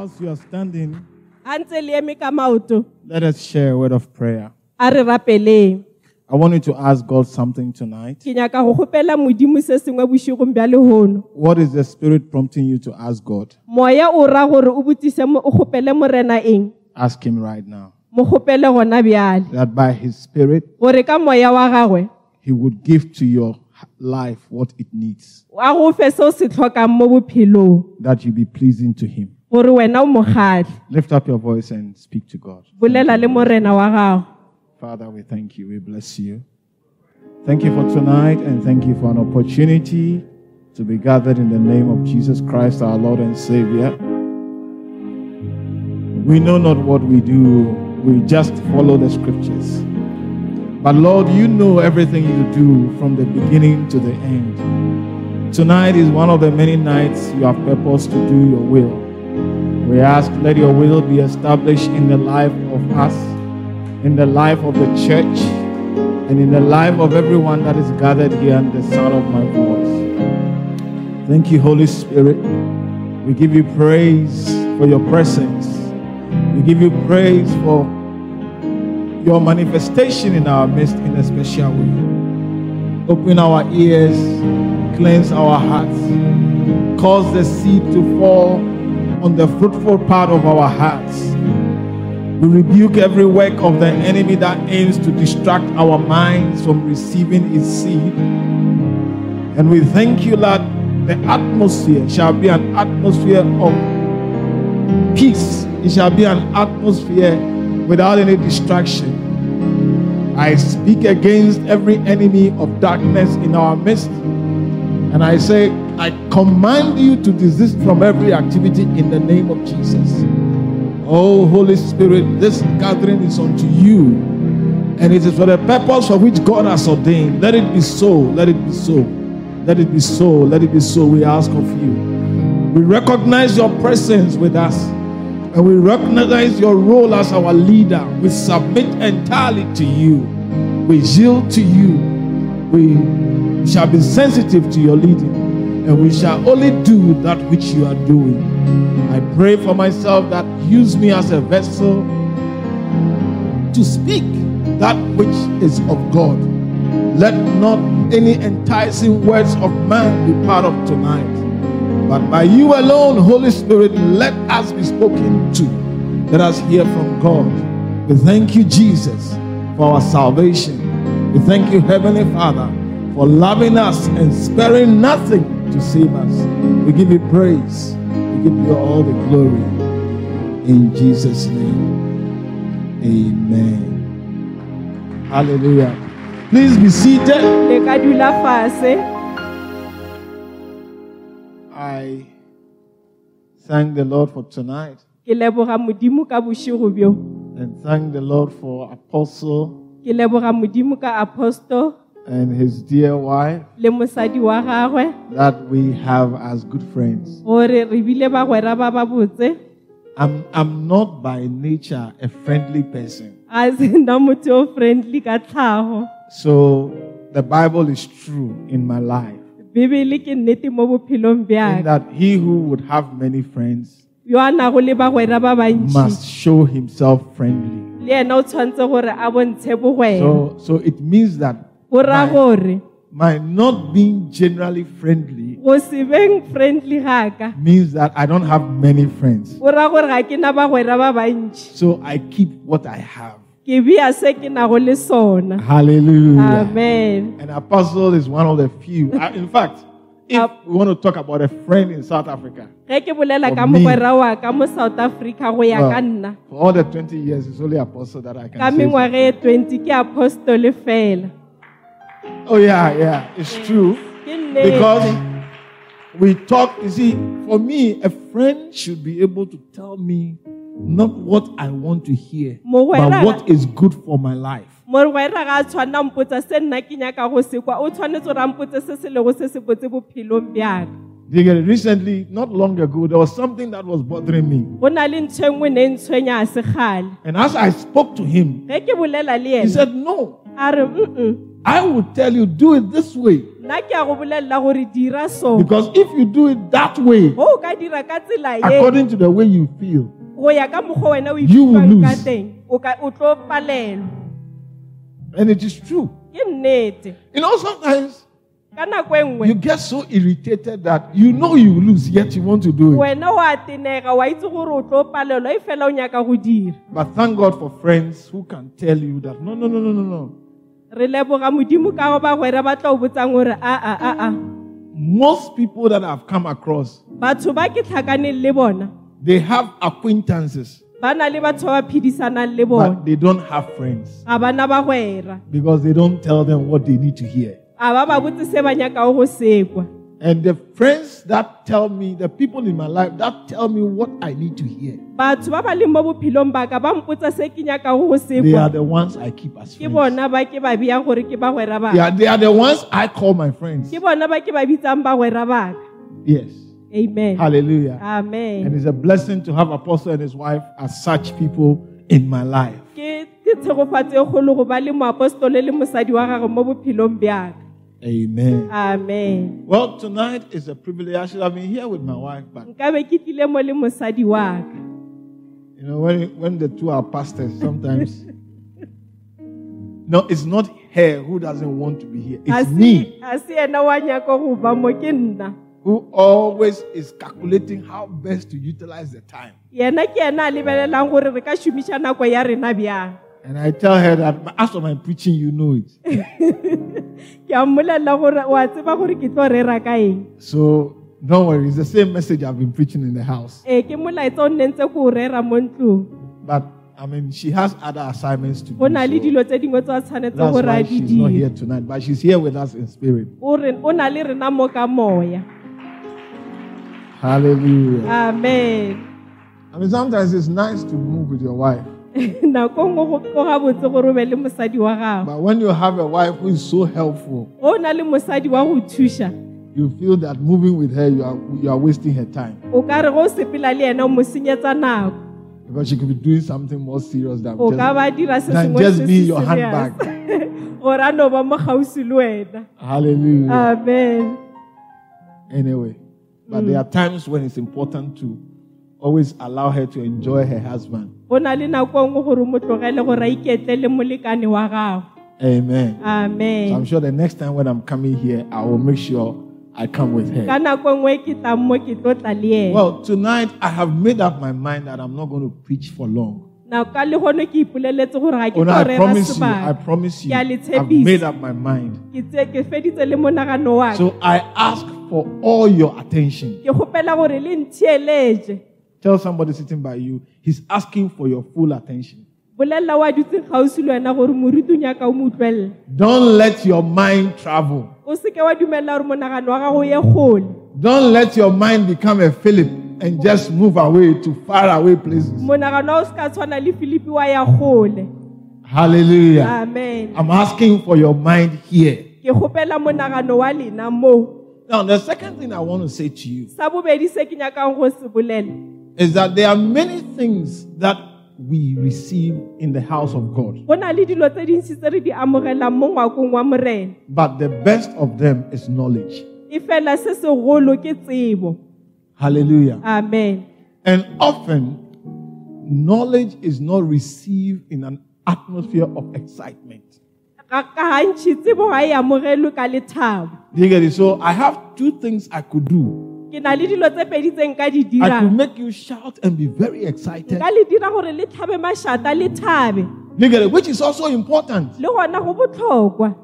Whilst you are standing, a ntse le eme ka maoto let us share a word of prayer. a re rapeleng I want you to ask God something tonight. ke nyaka go gopela modimo se sengwe bošigong bja lehono What is the Spirit prompting you to ask God? moya o ra gore o botsise mo- o gopele morena eng Ask Him right now. mo gopele gona bjale That by His Spirit, gore ka moya wa gagwe He would give to your life what it needs, a go fe se se tlhokang mo bophelong that you be pleasing to Him. Gore wena o mogatlhe Lift up your voice and speak to God. bolela le morena wa gago Father, we thank you. We bless you. Thank you for tonight and thank you for an opportunity to be gathered in the name of Jesus Christ, our Lord and Savior. We know not what we do, we just follow the scriptures. But Lord, you know everything you do from the beginning to the end. Tonight is one of the many nights you have purposed to do your will. We ask, let your will be established in the life of us in the life of the church and in the life of everyone that is gathered here in the sound of my voice. Thank you, Holy Spirit. We give you praise for your presence. We give you praise for your manifestation in our midst in a special way. Open our ears, cleanse our hearts, cause the seed to fall on the fruitful part of our hearts. We rebuke every work of the enemy that aims to distract our minds from receiving its seed. And we thank you that the atmosphere shall be an atmosphere of peace. It shall be an atmosphere without any distraction. I speak against every enemy of darkness in our midst. And I say, I command you to desist from every activity in the name of Jesus. Oh, Holy Spirit, this gathering is unto you. And it is for the purpose for which God has ordained. Let it be so. Let it be so. Let it be so. Let it be so. We ask of you. We recognize your presence with us. And we recognize your role as our leader. We submit entirely to you. We yield to you. We shall be sensitive to your leading. And we shall only do that which you are doing. I pray for myself that use me as a vessel to speak that which is of God. Let not any enticing words of man be part of tonight. But by you alone, Holy Spirit, let us be spoken to. Let us hear from God. We thank you, Jesus, for our salvation. We thank you, Heavenly Father, for loving us and sparing nothing to save us. We give you praise. We give you all the glory. In Jesus' name, amen. Hallelujah. Please be seated. le ka dula fase eh? I thank the Lord for tonight ke leboga modimo ka bošigo bjo and thank the Lord for Apostle ke leboga modimo ka aposto and his dear wife le mosadi wa gagwe that we have as good friends. I'm, I'm not by nature a friendly person. ga se nna motho o friendly ka tlhago So the Bible is true in my life. bibele ke nnete mo bophelong In that he who would have many friends yo a nago le bagwera ba must show himself friendly. le ena o tshwanetse gore a bontshe bogwera So, so it means that my, gore my not being generally friendly go se beng friendly means that I don't have many friends. go gore ga ke na bagwera ba bantši So I keep what I have. ke bea se ke nago le sona Hallelujah. amen An apostle is one of the few. Uh, In fact, if we want to talk about a friend in South Africa, ge ke bolela For me. mogwera wa ka mo south africa go ya Well, ka nna for all the 20 years, it's only apostle that I can ka say. mengwaga e 20 ke apostole fela Oh, yeah, yeah, it's true. Because we talk, you see, for me, a friend should be able to tell me not what I want to hear, but what is good for my life. Recently, not long ago, there was something that was bothering me. go na le ntho nngwe ne ntshwenya a se gale And as I spoke to him, ge ke bolela le he said, No, I will tell you, do it this way. nna ke a go bolelela gore dira so Because if you do it that way, go o ka dira ka tsela according to the way you feel, go ya ka mokgwa wena o You will lose. teng o ka- o tlo palelwa and it is true. You know, sometimes ka nako nngwe you get so irritated that you know you will lose, yet you want to do it. wena wa tenega wa itse gore o tlo palelwa fela o nyaka go dira But thank God for friends who can tell you that no, no, no, no, no, no. Re leboga modimo ka go bagwera ba tla o botsang gore aa aa Most people that I've come across, batho ba ke tlhakaneng le bona they have acquaintances, ba na le batho ba ba phedisanang le bona. but they don't have friends. Ga bana bagwera because they don't tell them what they need to hear. a ba ba botse se ba nyakago go sekwa And the friends that tell me, the people in my life that tell me what I need to hear, batho ba ba leng mo bophelong ba ka ba mpotsa se ke nyakago go they are the ones I keep as friends. bona ba ke ba beyang gore ke bagwera ba They are, they are the ones I call my friends. ke bona ba ke ba bitsang bagwera ba ka Yes. amen Hallelujah. Amen. And it's a blessing to have Apostle and his wife as such people in my life. Ke ke tshegofatso kgolo go ba le moapostole le mosadi wa gagwe mo bophelong bjaka Amen. amen Well, tonight is a privilege. I should have been here with my wife, but nkabe ke tlile mo le mosadi wa ka you know, when when the two are pastors, sometimes no, it's not her who doesn't want to be here. It's me a se ena wa nyaka go ba mo ke nna who always is calculating how best to utilize the time. Yena ke ena a lebelelang gore re ka šomiša nako ya rena bjang And I tell her that as for my preaching, you know it. ke a mmolelela gore wa tseba gore ke tlo rera ka eng So don't worry, it's the same message I've been preaching in the house. ee ke molaetsa o nne ntse ko o rera mo ntlong But I mean, she has other assignments to do. go na le so dilo tse dingwe tse that's why she's not here tonight, but she's here with us in spirit. o re- o na le rena mo ka moya Hallelujah. amen I mean, sometimes it's nice to move with your wife, nako nngwe go gabotse gore o be le mosadi wa gago but when you have a wife who is so helpful, o na le mosadi wa go thuša you feel that moving with her, you are you are wasting her time o ka re go o sepela le ena o mo senyetsa nako because she could be doing something more serious than o ka just. ba dira se than sengwe just se be your serious. handbag. gore a no ba mo gausi le wena Hallelujah. amen anyway, but there are times when it's important to always allow her to enjoy her husband. Go na le nako nngwe gore mo tlogele gore a iketle le molekane wa gago Amen. So I'm sure the next time when I'm coming here, I will make sure I come with her. nako nngwe ke tlang mo ke tlo tla le ena Well, tonight I have made up my mind that I'm not going to preach for long. na ka le gone ke ipoleletse gore ga ke Oh, I promise you, I promise you, I've made up my mind. ke tse ke feditse le monagano wa ka So I ask for all your attention. Ke kgopela gore le ntheeletse Tell somebody sitting by you, he's asking for your full attention. bolelela wa dutseng gausi le wena gore moruti o nyaka o mo utlwelela Don't let your mind travel. o seke wa dumelela gore monagano wa gago ye kgole Don't let your mind become a Philip and just move away to far away places. monagano wa o se ka tshwana le filipi wa ya kgole Hallelujah. amen I'm asking for your mind here. ke kgopela monagano wa lena moo Now, the second thing I want to say to you sa bobedi se ke nyakang go se bolela is that there are many things that we receive in the house of God, go na le dilo tse dintsi tse re di amogelang mo ngwakong wa morena but the best of them is knowledge. fela se segolo ke tsebo Hallelujah. amen And often, knowledge is not received in an atmosphere of excitement. ka ka gantšhi tsebo ga amogelwe ka lethabo Do you get it? So, I have two things I could do. Ke na le dilo tse pedi tse nka di I could make you shout and be very excited. nka le dira gore le tlhabe mašata le thabe Do you get it? Which is also important. le gona go botlhokwa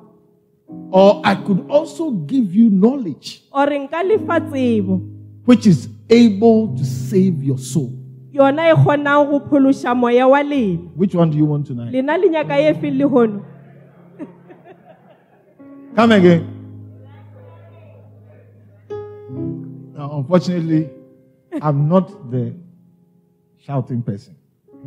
Or I could also give you knowledge, ore nka lefa which is able to save your soul. yona kgonang go phološa moya wa lena Which one do you want tonight? lena le nyaka feng le gono Come again. Now, unfortunately, I'm not the shouting person.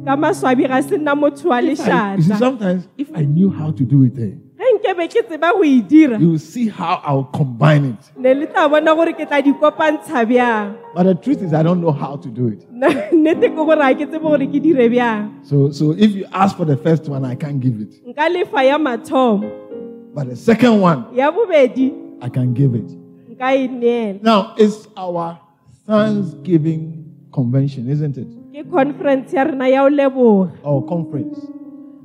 ka maswabi ga se nna motho wa If I, you see, sometimes if I knew how to do it there, ge nkebe ke tseba go e dira you will see how I'll combine it. ne le tla bona gore ke tla di kopantsha bjang But the truth is, I don't know how to do it. nnete ke gore ga ke tsebe gore ke dire bjang So, so if you ask for the first one, I can't give it. nka lefa ya mathomo But the second one, I can give it. Now, it's our Thanksgiving convention, isn't it? conference ya rena ya o leboga Or conference.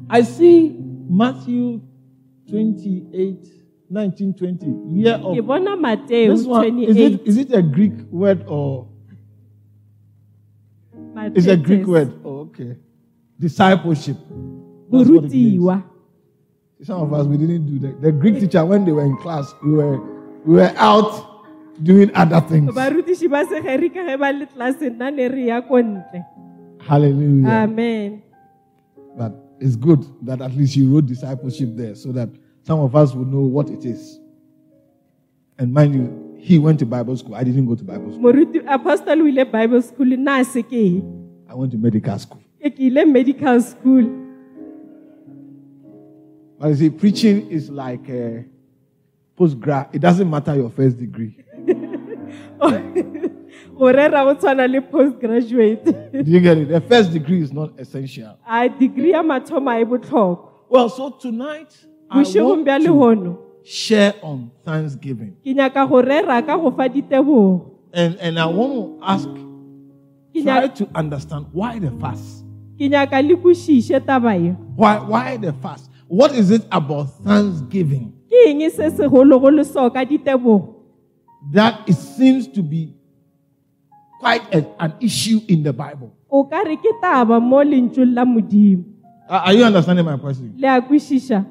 I see Matthew 28, 19, 20. Year of. This one, is it, 28 is it a Greek word or it's a Greek word? Oh, okay. Discipleship. That's what it means. Some of us we didn't do that. The Greek teacher, when they were in class, we were we were out doing other things. barutiši ba segeri ka ge ba le tlelaseng nna ne re ya ko ntle Hallelujah. amen But it's good that at least you wrote discipleship there so that some of us will know what it is. And mind you, he went to Bible school. I didn't go to Bible school. moruti apostle o ile bible school nna a se ke ye. I went to medical school. ke ke ile medical school But you see, preaching is like a postgrad. It doesn't matter your first degree. go rera go tshwana post graduate Do you get it? The first degree is not essential. a degree ya mathomo a botlhokwa Well, so tonight I want to share on Thanksgiving. ke nyaka go rera ka go fa ditebogo And, and I want to ask, try to understand why the fast? ke nyaka le kwešiše Why, why the fast? What is it about Thanksgiving ke eng se segologolo so ka ditebogo that it seems to be quite a- an issue in the Bible? o ka re ke taba mo lentsweng la modimo Are are you understanding my question? le a kwešiša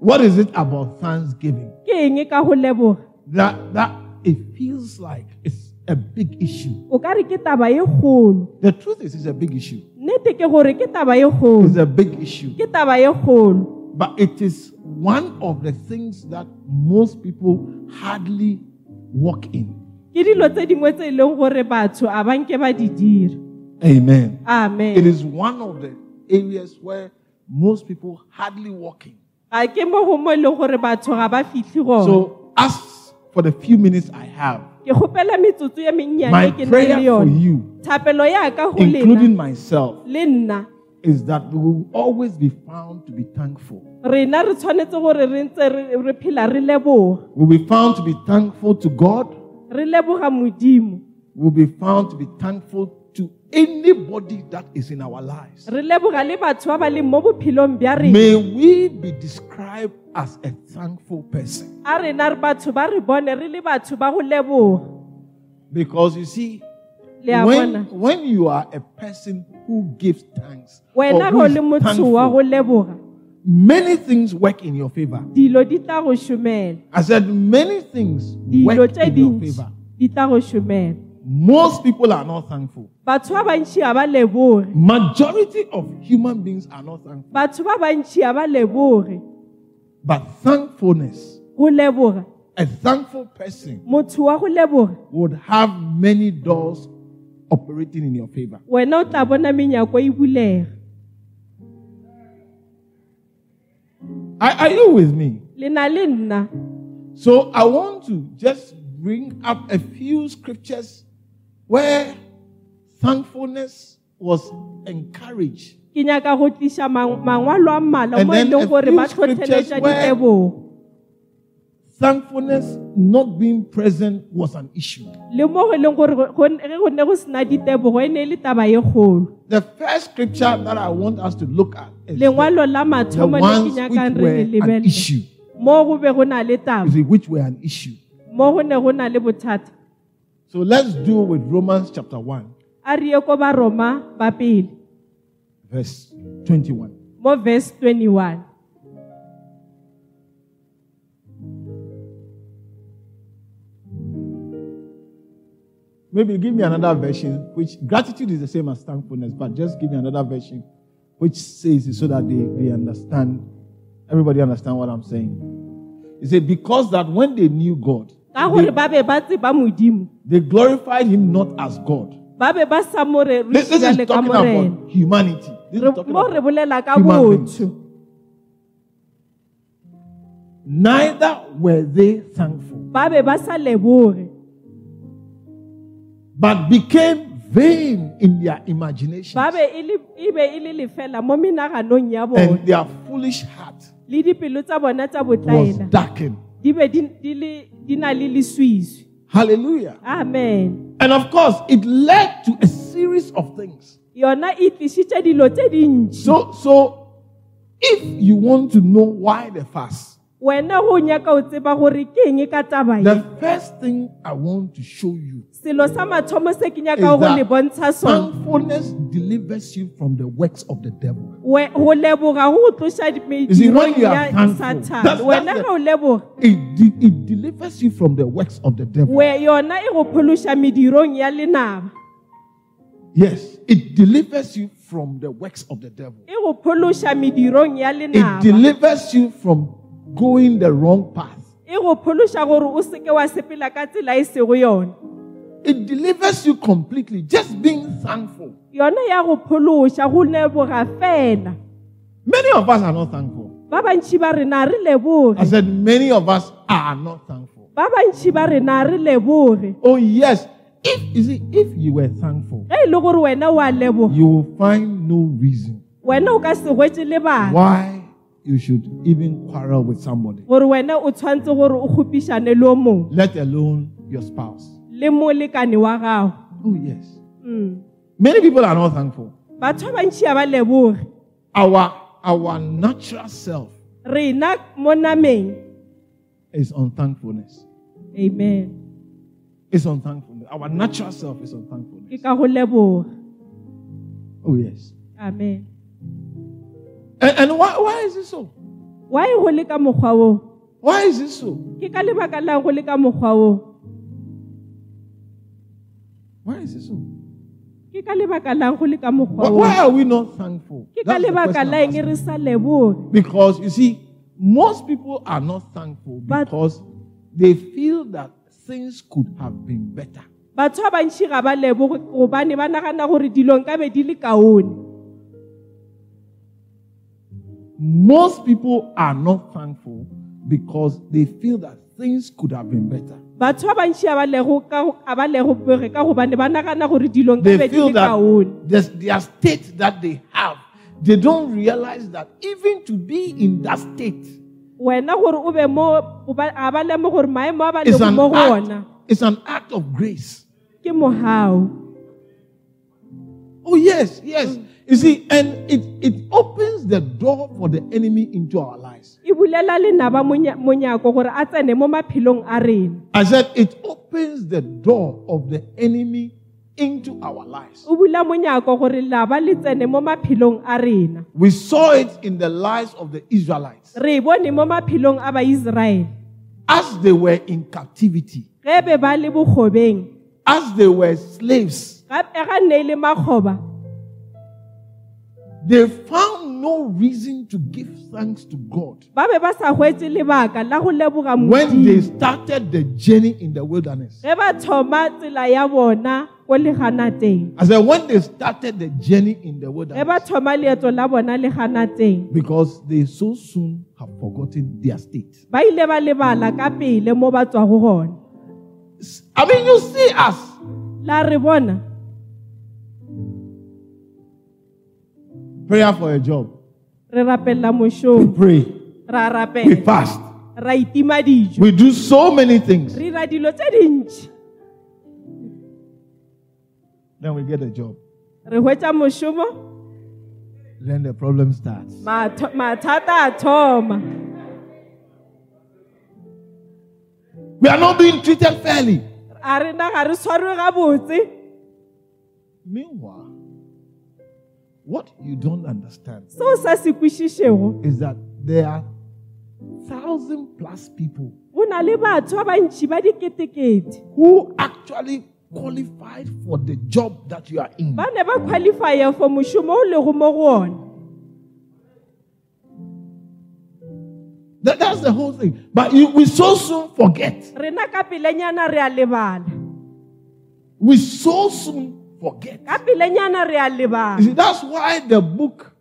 What is it about Thanksgiving ke eng ka go leboga that, that it feels like it's a big issue? o ka re ke taba ye kgolo The truth is, it's a big issue. nnete ke gore ke taba ye It's a big issue. Ke taba ye kgolo But it is one of the things that most people hardly walk in. ke dilo tse dingwe tse leng gore batho a ba nke ba di dira Amen. Amen is one of the areas where most people hardly walk in. ga ke mo go mo leng gore batho ga ba fitlhe gona So, as for the few minutes I have, ke kgopela metsotso ye my mennyane ke nang prayer for you, thapelo ya ka go including myself, is that we will always be found to be thankful. rena re tshwanetse gore re ntse re re phela re leboga We'll be found to be thankful to God. modimo We'll be found to be thankful to anybody that is in our lives. re leboga le batho ba ba leng mo bophelong bja rena May we be described as a thankful person. a rena re batho ba re bone re le batho ba go leboga Because you see, when, when you are a person who gives thanks, or who is le motho wa thankful, many things work in your favor. dilo di tla go šomela I said, many things work in your favor. di tla go šomela Most people are not thankful. batho ba bantši ga ba leboge Majority of human beings are not thankful. batho ba bantši ga ba leboge But thankfulness, a thankful person motho wa go leboga would have many doors operating in your favor. wena o tla bona menyako e bulega Are, are you with me? le na le nna So I want to just bring up a few scriptures where thankfulness was encouraged. ke nyaka go mang- mangwalo a And mo e then leng a gore few ba scriptures tlhotlheletša where- ditebogo Thankfulness not being present was an issue. le mo go leng gore go- go- ge go ne go sena ditebogo ne le taba ye kgolo The first scripture that I want us to look at is the, the mathomo le ke ones which were an issue. mo go be go na le You taba see, which were an issue. mo go ne go na le bothata So let's do with Romans chapter 1, a rie ko baroma ba pele verse 21. mo verse 21 Maybe give me another version, which gratitude is the same as thankfulness, but just give me another version which says it so that they, they understand, everybody understand what I'm saying. He said, because that when they knew God, they, ba be ba tseba they glorified him not as God. ba be ba sa more This, this is talking about humanity. This is talking about bolela human beings. neither were they thankful, but became vain in their imaginations, ba be le- be le lefela mo menaganong ya and their foolish heart le dipelo tsa bona tsa was darkened. di be di di le- di na le leswiswi Hallelujah. amen And of course, it led to a series of things. yona tlisitse dilo tse dintši So, so if you want to know why the fast, wena go nyaka o tseba gore ke eng ka taba the first thing I want to show you selo sa mathomo se ke is nyaka go le that bontsha sone thankfulness delivers you from the works of the devil. Go leboga go go tlosa see, when you are ya thankful, satan that's- wena the- ga o leboga It, delivers you from the works of the devil. we yona e go phološa medirong ya lenaba. Yes, it delivers you from the works of the devil. go phološa medirong ya It delivers you from going the wrong path. go phološa gore o seke wa sepela ka tsela sego yona It delivers you completely. Just being thankful. yona ya go phološa go leboga fela Many of us are not thankful. ba bantšhi ba rena re I said, many of us are not thankful. ba bantšhi ba rena re Oh, yes. If you see, if you were thankful, ge le wa leboga you will find no reason wena o ka se hwetse lebaka why you should even quarrel with somebody, gore wena o tshwanetse gore o kgopišane le o mongwe let alone your spouse. le molekane wa gago Oh, yes. Mm. Many people are not thankful. batho ba bantšhi ya ba leboge Our our natural self rena mo nameng is unthankfulness. amen It's unthankfulness. Our natural self is ke unthankfulness. ka go leboga Oh, yes. amen And, and why, why is it so? e go le ka mokgwa oo Why is it so? ke ka lebaka lang go le ka mokgwa oo Why is it so? ke ka lebaka lang go le ka mokgwa Why, why are we not thankful? ke ka That's the lebaka question I'm lang asking. re sa leboge Because you see, most people are not thankful But- because they feel that things could have been better. batho ba bantšhi ga ba leboge gobane ba nagana gore dilong ka be di le kaone Most people are not thankful because they feel that things could have been better. batho ba bantšhi a ba lego ka go- a ba leboge ka gobane ba nagana gore dilong ka They be di feel le that there's their state that they have, they don't realize that even to be in that state wena gore o be mo o ba- a ba lemo gore maemo a ba is lego an mo go act, ona it's an act of grace. ke mogao Oh, yes, yes. You see, and it, it opens the door for the enemy into our lives. e bulela lenaba monya- monyako gore a tsene mo maphelong a rena. I said it opens the door of the enemy into our lives. o bula monyako gore laba le tsene mo maphelong a rena. We saw it in the lives of the Israelites. Re e bone mo maphelong a baiseraele as they were in captivity, ge be ba le bokgobeng. As they were slaves. gape ga nne e le makgoba They found no reason to give thanks to God ba be ba sa hwetse lebaka la go leboga when they started the journey in the wilderness. ge ba thoma tsela ya bona ko leganateng I said, when they started the journey in the wilderness, thoma leeto la bona leganateng because they so soon have forgotten their state. ba ile ba lebala ka pele mo ba tswa go gona I mean, you see us. Prayer for a job. re rapelela We pray. ra We rapela fast. ra itima dijo We do so many things. re dilo tse Then we get a job. re mošomo Then the problem starts. matho- mathata a thoma We are not being treated fairly. a rena ga re tshwarwe gabotse Meanwhile, what you don't understand is that there are thousand plus people go na le batho ba bantšhi ba diketekete who actually qualified for the job that you are in. ba ne ba qualifya for mošomo o lego mo go ona That- that's the whole thing. But you, we so soon forget. rena ka pelenyana re a lebala We so soon forget. ka pelenyana re a You lebala see, that's why the book,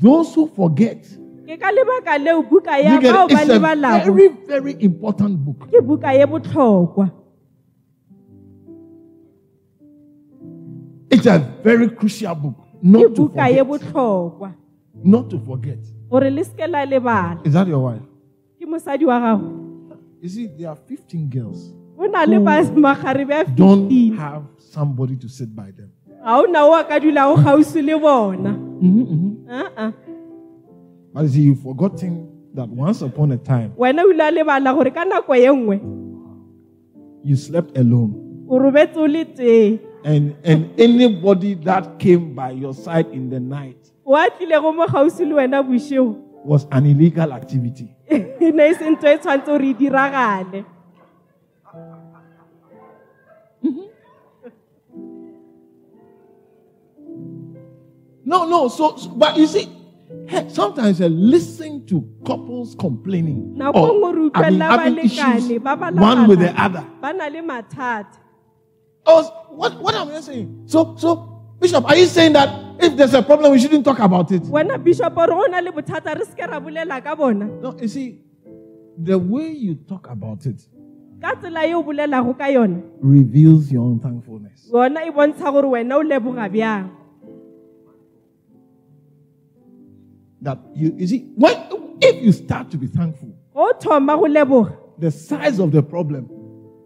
those who forget, ke ka lebaka leo buka ya you get it? it's a very, very important book. ke buka ye botlhokwa It's a very crucial book. Not to forget. Not to forget. gore le seke la lebala Is that your wife? ke mosadi wa You see, there are 15 girls. Go na le ba magare ba Don't have somebody to sit by them. ga o na o a ka dulago gausi le bona Mhm, mhm. Uh-uh. But you see, you've forgotten that once upon a time, wena o ile a lebala gore ka nako ye nngwe you slept alone. o robetse o le tee And, and anybody that came by your side in the night o a tlilego mo gausi le wena bošego was an illegal activity. No, no. So, so- but you see, hey, sometimes I listen to couples complaining or mean, having issues one with the other. ba na le Oh, what, what am I saying? So, so, Bishop, are you saying that if there's a problem, we shouldn't talk about it? wena bishop ore o na le bothata re seke ra bolela ka bona No, you see, the way you talk about it ka tsela ye o bolelago ka yona reveals your unthankfulness. That you, you see, when if you start to be thankful, go thoma go leboga. the size of the problem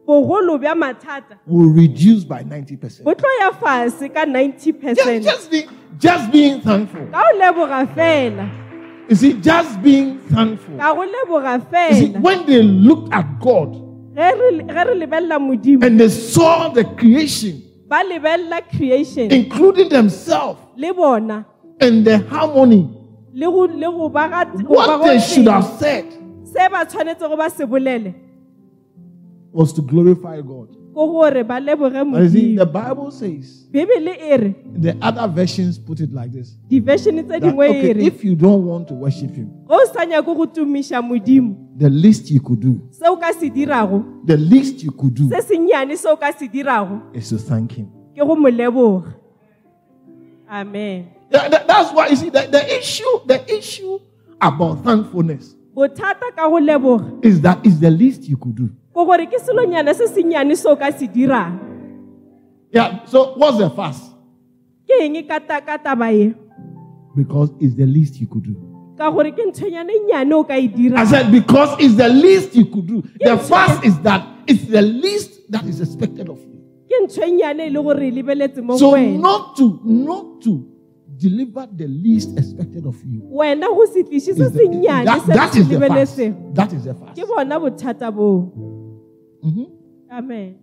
bogolo bja mathata will reduce by 90%. bo tlo ya fase ka 90 Just, percent. just, be, just being thankful. You see, just being thankful. You see, when they looked at God ge re ge re lebelela modimo. and they saw the creation, creation. including themselves and the harmony, le go le go ba ga go ba what they should have said se ba tshwanetse go ba se bolele. was to glorify God. ko gore ba leboge But see, the Bible says, the other versions put it like this. that, okay, if you don't want to worship Him, ge o sa nyako go tumiša modimo. the least you could do, se o ka se dirago the least you could do se sennyane se o ka se dirago is to thank Him. ke go mo leboga. Amen that's why you see the, the issue, the issue about thankfulness is that is the least you could do. ko gore ke selonyana se sennyane se o ka se dirang Yeah. So what's the fast? ke eng ka ta- ka taba ye Because it's the least you could do. ka gore ke nthonyana nyane o ka I said because it's the least you could do. The fast is that it's the least that is expected of you. ke ntho nyane le gore lebeletse mo go So not to not to deliver the least expected of you. wena go se tliše se is the- sennyane that, se that se is the fast. lebeletseng That is the fast. ke bona bothata boo Mhm. amen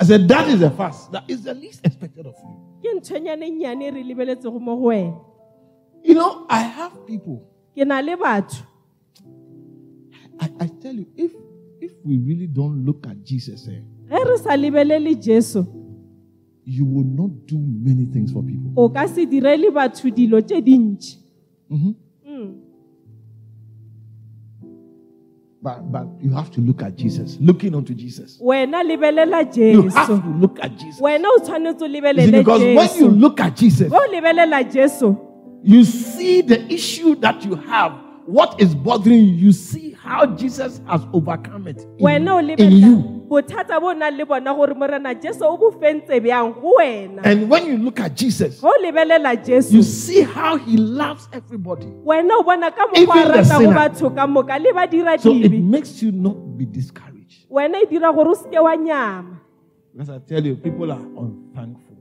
I said that is the fast. That is the least expected of you. ke nthonyane nyane re lebeletsego mo go wena You know, I have people. ke na le batho I, I tell you, if if we really don't look at Jesus, eh, you will not do many things for people. o ka se direle batho dilo tše dintši Mhm. Mm. But but you have to look at Jesus, looking unto Jesus. wena lebelela You have jesu to look at Jesus. wena o tshwanetse o You see, lebelele because when you jesu look at Jesus, ge o lebelela jesu you see the issue that you have, what is bothering you. You see how Jesus has overcome it in, in you. bothata bo o nang le bona gore morena jesu o bo fentse bjang And when you look at Jesus, ge o lebelela you see how he loves everybody. wena o bona ka Even the ratago sinner. batho ka moka le So it makes you not be discouraged. wena dira gore o seke wa nyama Because I tell you, people are unthankful.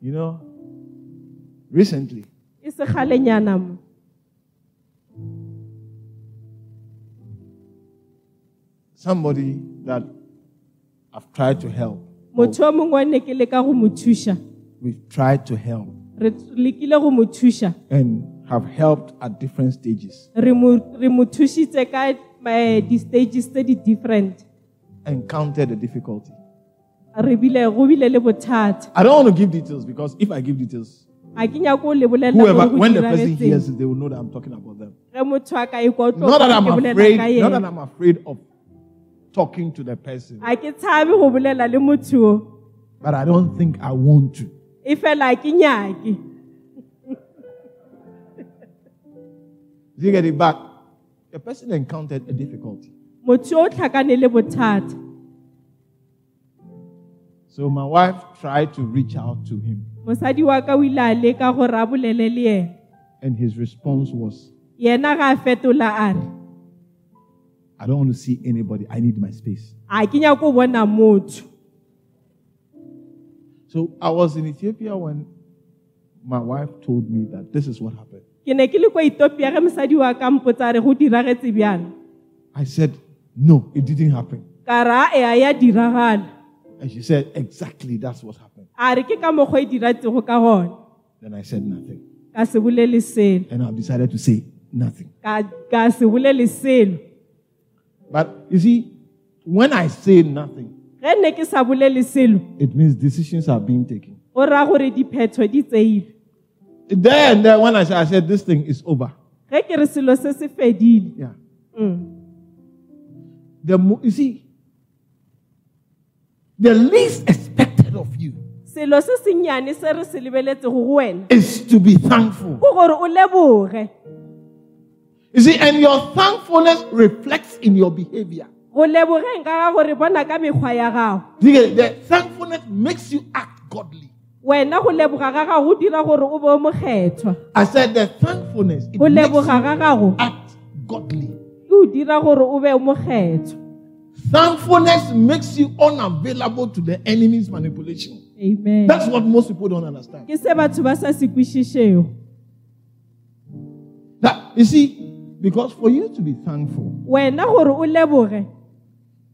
You know, recently, se galenyana mo. Somebody that I've tried to help, motho o mongwe ne ke leka go mo thuša. We've tried to help. Re lekile go mo thuša. And have helped at different stages, re mo re mo thušitse ka eh, di-stages tse di-different encountered a difficulty. Re bile go bile le bothata I don't want to give details because if I give details, ga ke nyako o le bolelela Whoever, go when the person diragetseng. hears it, they will know that I'm talking about them. ge motho a ka ekwa o tlo Not that I'm bolela afraid, ka not that yena I'm afraid of talking to the person, ga ke tshabe go bolela le motho o but I don't think I want to. e fela ga ke nyake Do you get it back? The person encountered a difficulty. motho yo o tlhakane le bothata So my wife tried to reach out to him, mosadi wa ka o ile a leka gore a bolele le ena and his response was, yena ga a fetola a re I don't want to see anybody. I need my space. ga ke nyako o bona motho So I was in Ethiopia when my wife told me that this is what happened. ke ne ke le kwa ethiopia ge mosadi wa ka mpotsa re go diragetse bjana I said, No, it didn't happen. ka ra e a ya diragala And she said, Exactly, that's what happened. a re ke ka mokgwa e diratsego ka gona Then I said nothing. ka se bolele selo And I've decided to say nothing. ka ka se bolele selo But you see, when I say nothing, ge ne ke sa bolele selo it means decisions are being taken. o raya gore diphetho di tseile There and there, when I said, I said, This thing is over. ge ke re selo se se fedile Yeah. Mm. The mo- you see, the least expected of you selo se sennyane se re se lebeletsego go wena is to be thankful. ke gore o leboge You see, and your thankfulness reflects in your behavior. go lebogeng ka ga gore bona ka mekgwa ya gago You get it? The thankfulness makes you act godly. wena go leboga ga gago go dira gore o be mokgethwa I said the thankfulness it go makes leboga you ga gago act godly. e o dira gore o be mokgethwa Thankfulness makes you unavailable to the enemy's manipulation. amen That's what most people don't understand. ke se batho ba sa se kwešišego That you see, because for you to be thankful, wena gore o leboge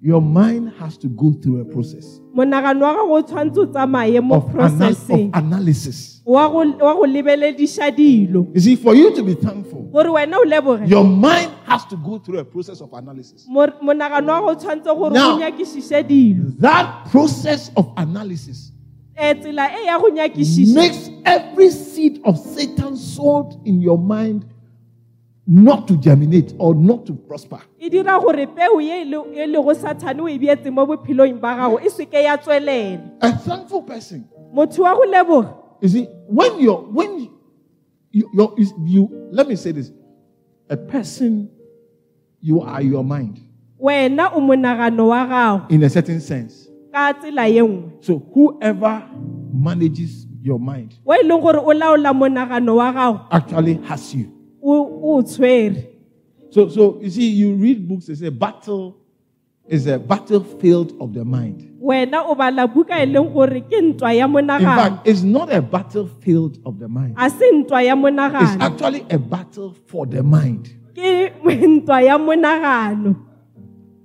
your mind has to go through a process monagano wa gago o tshwanetse o tsamaye mo of, ana- processing. of analysis. wa go wa go lebelediša dilo. You see, for you to be thankful, gore wena o leboge your mind has to go through a process of analysis. Mo- monagano wa go o tshwanetse gore Now- o nyakišiše dilo. That process of analysis tsela e ya go nyakišiša makes every seed of Satan sowed in your mind not to germinate or not to prosper. e dira gore peo ye e e lego sathane o e beetse mo bophelong ba gago e seke ya tswelela. A thankful person, motho wa go leboga. You see, when you're when you, you, you're, you, you let me say this, a person, you are your mind. Wena o monagano wa gago. In a certain sense. ka tsela ye nngwe. So whoever manages your mind wa gore o laola monagano wa gago. actually has you. O o tshwere So, so you see, you read books. They say battle is a battlefield of the mind. wena o bala buka leng gore ke ntwa ya In fact, it's not a battlefield of the mind. a se ntwa ya It's actually a battle for the mind. ke ntwa ya monagano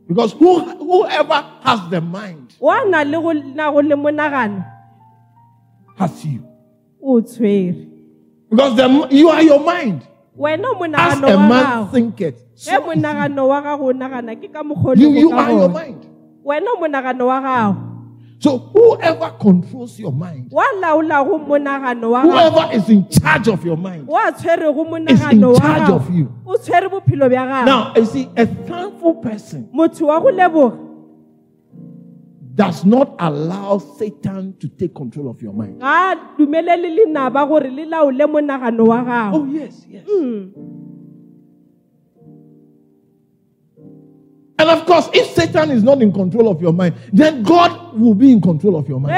Because who, whoever has the mind wa na le go na go le monagano has you. Because the, you are your mind. Wena As a man thinketh, so is monagano wa gago o nagana ke ka mokgwa o he. you, you are your mind. wena monagano wa gago So whoever controls your mind, wa laolago monagano wa gago whoever is in charge of your mind, is in charge of you. o tshwere bophelo bja gago Now, you see, a thankful person does not allow Satan to take control of your mind. ga a dumelele lenaba gore le laole monagano wa gago Oh, yes, yes. Mm. And of course, if Satan is not in control of your mind, then God will be in control of your mind.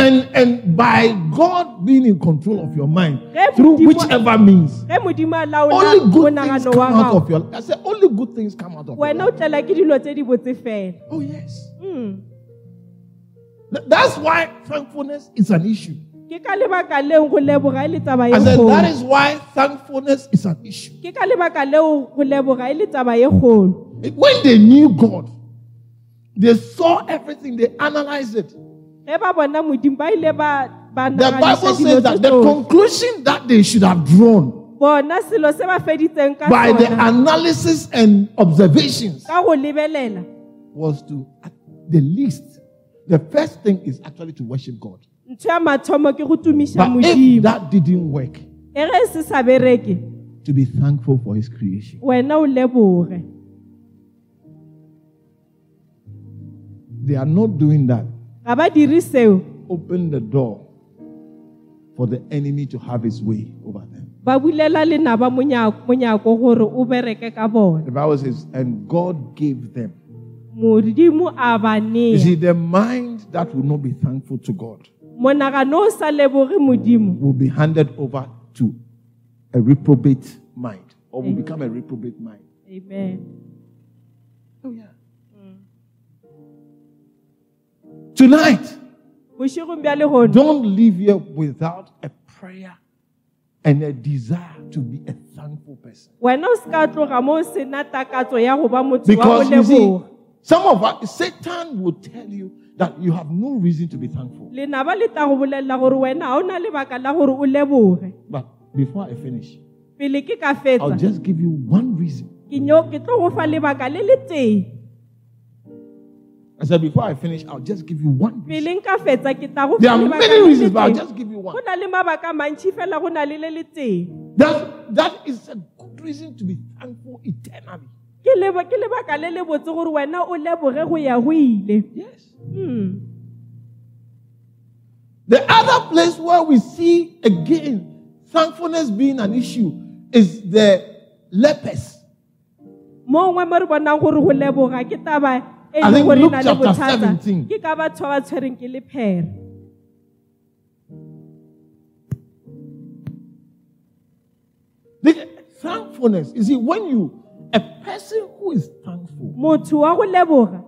And, and by God being in control of your mind, through whichever means, ge modimo a laola only good things come out of your I said, only good things come out of your life. tlela ke dilo tse di botse fela Oh, yes. Mm. That's why thankfulness is an issue. ke ka lebaka leo go leboga le taba ye I said, that is why thankfulness is an issue. ke ka lebaka leo go leboga le taba ye kgolo When they knew God, they saw everything, they analyzed it. The Bible says that the conclusion that they should have drawn bona selo se ba feditseng ka by the analysis and observations ka go lebelela was to, at the least, The first thing is actually to worship God. ntho ya mathomo ke go tumiša But if that didn't work, ge se sa bereke to be thankful for His creation. wena o leboge They are not doing that. Ga ba dire seo Open the door for the enemy to have his way over them. ba bulela lenaba monyako monyako gore o bereke ka bona The Bible says, and God gave them. modimo a ba You see, the mind that will not be thankful to God monagano o sa leboge modimo will be handed over to a reprobate mind or will become a reprobate mind. amen Oh, yeah. Tonight, bošegong bja legono don't leave here without a prayer and a desire to be a thankful person. wena o se ka tloga mo o sena takatso ya go ba motho wa go Because you see, some of us, Satan will tell you that you have no reason to be thankful. lenaba le tla go bolelela gore wena ga o na lebaka la gore o leboge But before I finish, pele ke ka I'll just give you one reason. I said, before I finish, I'll just give you one reason. pele nka fetsa ke tla go There are many reasons, but I'll just give you one. That, that is a good reason to be thankful eternally. ke leba- ke lebaka le le botse gore wena o leboge go ya go ile Yes. Hmm. The other place where we see again thankfulness being an issue is the lepers. Mo ngwe mo re bonang gore go leboga ke taba e I think gore Luke na le chapter bothata 17. ke ka batho ba ba tshwereng ke lephere The thankfulness, you see, when you, a person who is thankful motho wa go leboga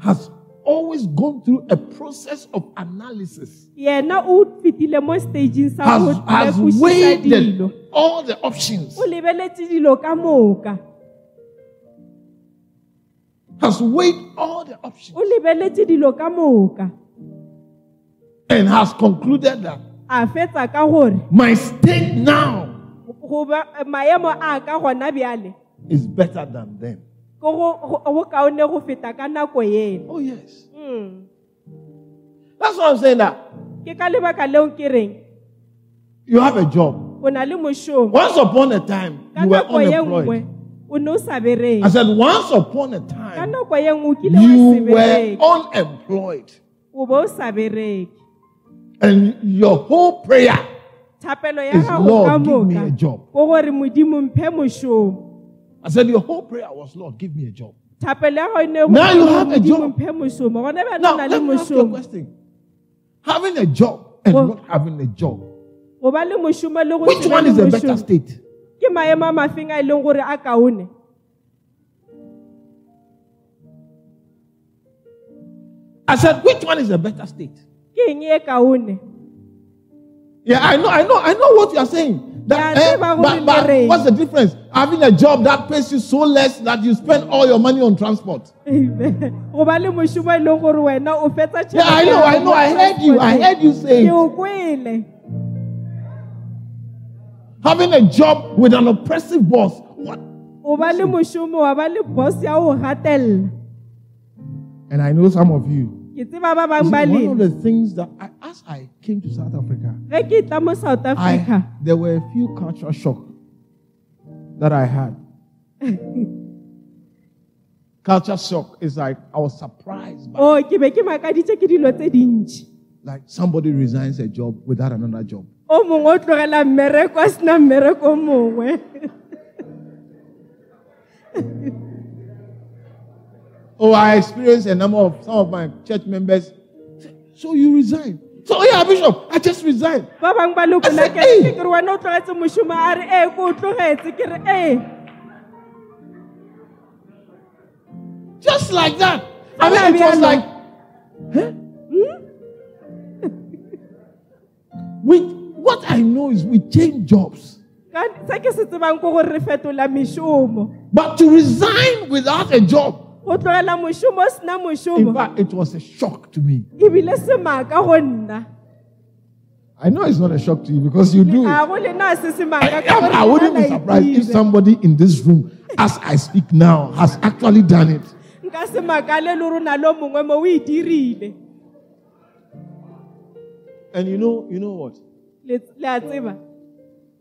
has always gone through a process of analysis, yena o fetile mo stageng sa has, go has lekošisa weighed dilo. the, all the options, o lebeletse dilo ka moka has weighed all the options, o lebeletse dilo ka moka and has concluded that a fetsa ka gore my state now go ba- maemo a ka gona bjale is better than them. ke go go- go kaone go feta ka nako eno Oh, yes. Mm. That's why I'm saying that ke ka lebaka leo ke reng you have a job. o na le mošomo Once upon a time, you were unemployed. I said, once upon a time, nako ye nngwe o kile wa you were unemployed. o be o sa bereke And your whole prayer is, Lord, give me a job. ko gore modimo mphe mošomo I said, your whole prayer was, Lord, give me a job. thapelo ya gago ne Now you have a job. mphe mošomo gone bjale Now, o na le let me ask you a question. Having a job and Well- not having a job, go ba le mošomo le go which one is a better state? I said, which one is a better state? ke eng kaone Yeah, I know, I know, I know what you are saying. That, Yeah, eh, but, but what's the difference? Having a job that pays you so less that you spend all your money on transport. Amen. go ba le mošomo leng gore wena o fetsa Yeah, I know, I know. I heard you. I heard you say it. Having a job with an oppressive boss. What? o ba le mošomo wa ba le boss ya go gatelela And I know some of you. Ke tseba ba You bangwe see, ba one of the things that I, as I came to South Africa, ge ke tla mo south africa I, there were a few cultural shock that I had. Culture shock is like I was surprised by o ke be ke makaditše ke dilo tse dintši like somebody resigns a job without another job. o mongwe o tlogela mmereko a sena mmereko mongwe Oh, I experienced a number of some of my church members. So you resign? So oh yeah, Bishop, I just resigned. ba bangwe ba I said, "Hey." ke re wena o tlogetse mošomo a re ee ko o tlogetse ke re ee Just like that. I mean, it was like, huh? Hmm? we, what I know is we change jobs. Ka- se ke se tsebang ke gore re fetola mešomo But to resign without a job, go tlogela mošomo o sena in fact, it was a shock to me. ebile se maaka go nna I know it's not a shock to you because you do. it. go lena a se se I, I- I wouldn't be surprised if somebody in this room, as I speak now, has actually done it. nka se makale le rona lo mongwe mo o e dirile And you know, you know what? le le a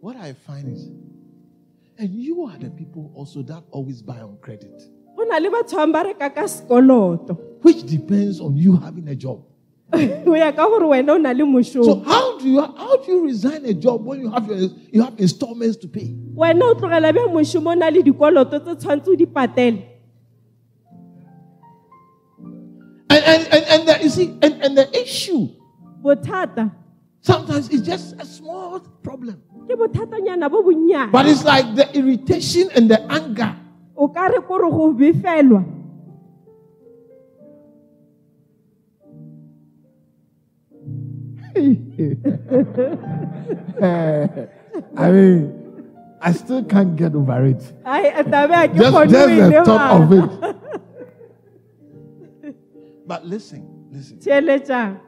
What I find is, and you are the people also that always buy on credit, go na le batho bang ba reka ka sekoloto which depends on you having a job. o ya ka gore wena o na le So how do you how do you resign a job when you have your, you have installments to pay? wena o tlogela bja mošomo o na le dikoloto tse tshwanetse o di patele And and and, and the, you see, and, and the issue sometimes it's just a small problem, ke bothatanyana bo bonnyane but it's like the irritation and the anger. O ka re kore go befelwa I mean, I still can't get over it. ai tabe a ke Just, kgone just the thought of it. But listen, listen. theeletsang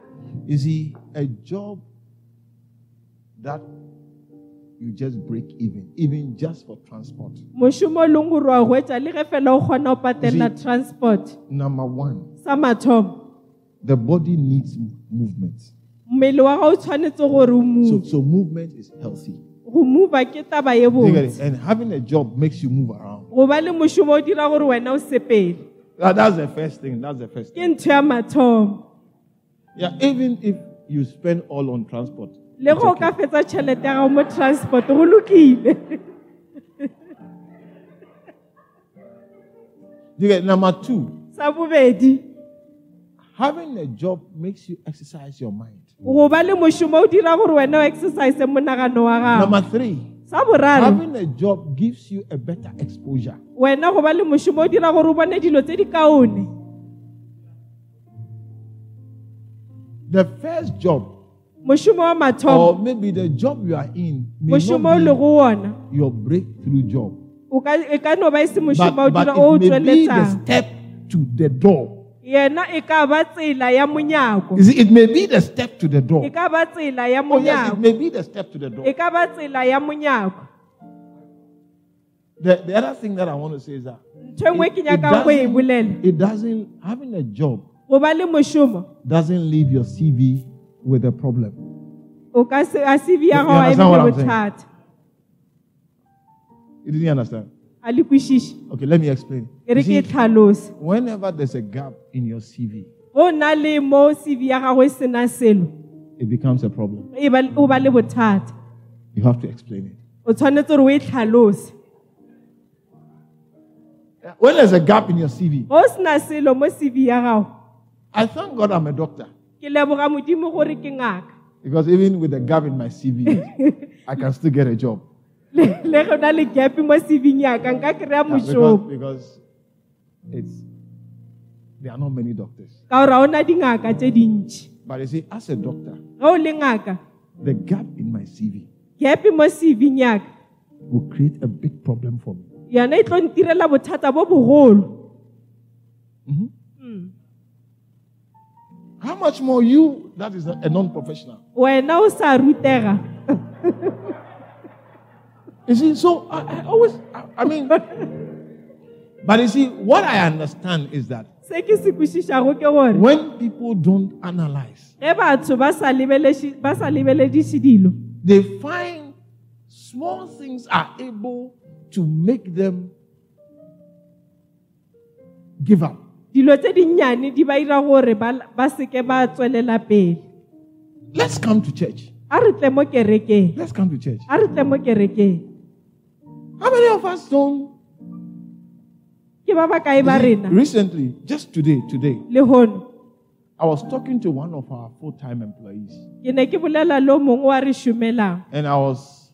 You see, a job that you just break even, even just for transport. mošomo o leng gore wa hwetša le ge fela o kgona go patelela See- transport Number one, sa mathomo the body needs m- movement. mmele wa ga o tshwanetse gore o So, move so movement is healthy. go mova ke taba ye You get it? botse And having a job makes you move around. go ba le mošomo o dira gore wena o sepele That- that's the first thing. That's the first ke thing. ntho ya mathomo Yeah, even if you spend all on transport. Le go ka fetsa tšhelete ya gago mo transport go lokile You get number two. Having a job makes you exercise your mind. go ba le mošomo o dira gore wena o exercise monagano wa gago Number three. Having a job gives you a better exposure. wena go ba le mošomo o dira gore o bone dilo tse di kaone The first job, or maybe the job you are in, may mošomo o le not be your breakthrough job. ka no ba But, but it may be the step to the door. yena ka ba tsela ya oh, monyako it may be the step to the door. ka ba tsela ya Oh, yes, it may be the step to the door. ka ba tsela ya monyako The, the other thing that I want to say is that ntho nngwe ke it, it doesn't, it doesn't, having a job go ba le mošomo doesn't leave your CV with a problem. o a cv ya You understand what I'm saying? You didn't understand? Okay, let me explain. see, whenever there's a gap in your CV, go na mo cv ya gago it becomes a problem. ba- o ba le bothata You have to explain it. o tshwanetse gore o tlhalose When there's a gap in your CV, go sena selo mo cv ya I thank God I'm a doctor ke leboga modimo gore ke ngaka because even with a gap in my CV, I can still get a job. le le go na le gap mo cv-ng yaka nka kry-a Yeah, because, because it's there are not many doctors. ka gore ga ona dingaka tse dintši But you see, as a doctor, ga o le ngaka the gap in my CV gap mo cv-ng will create a big problem for me. yona How much more you, that is a, non professional? wena o sa rutega You see, so I, I always, I, I mean, but you see, what I understand is that se ke se kwešišago ke gore when people don't analyze, ge batho ba sa lebeleši- ba sa lebelediše dilo they find small things are able to make them give up. Dilo tse dinnyane di ba ira gore ba seke ba tswelela pele. Let's come to church. a re tle mo kerekeng. Let's come to church. a re tle mo kerekeng. How many of us don't? ke ba ba kae ba rena? Recently, just today, today, le hono. I was talking to one of our full-time employees, ke ne ke bolela le o mongwe wa re šomelang. And I was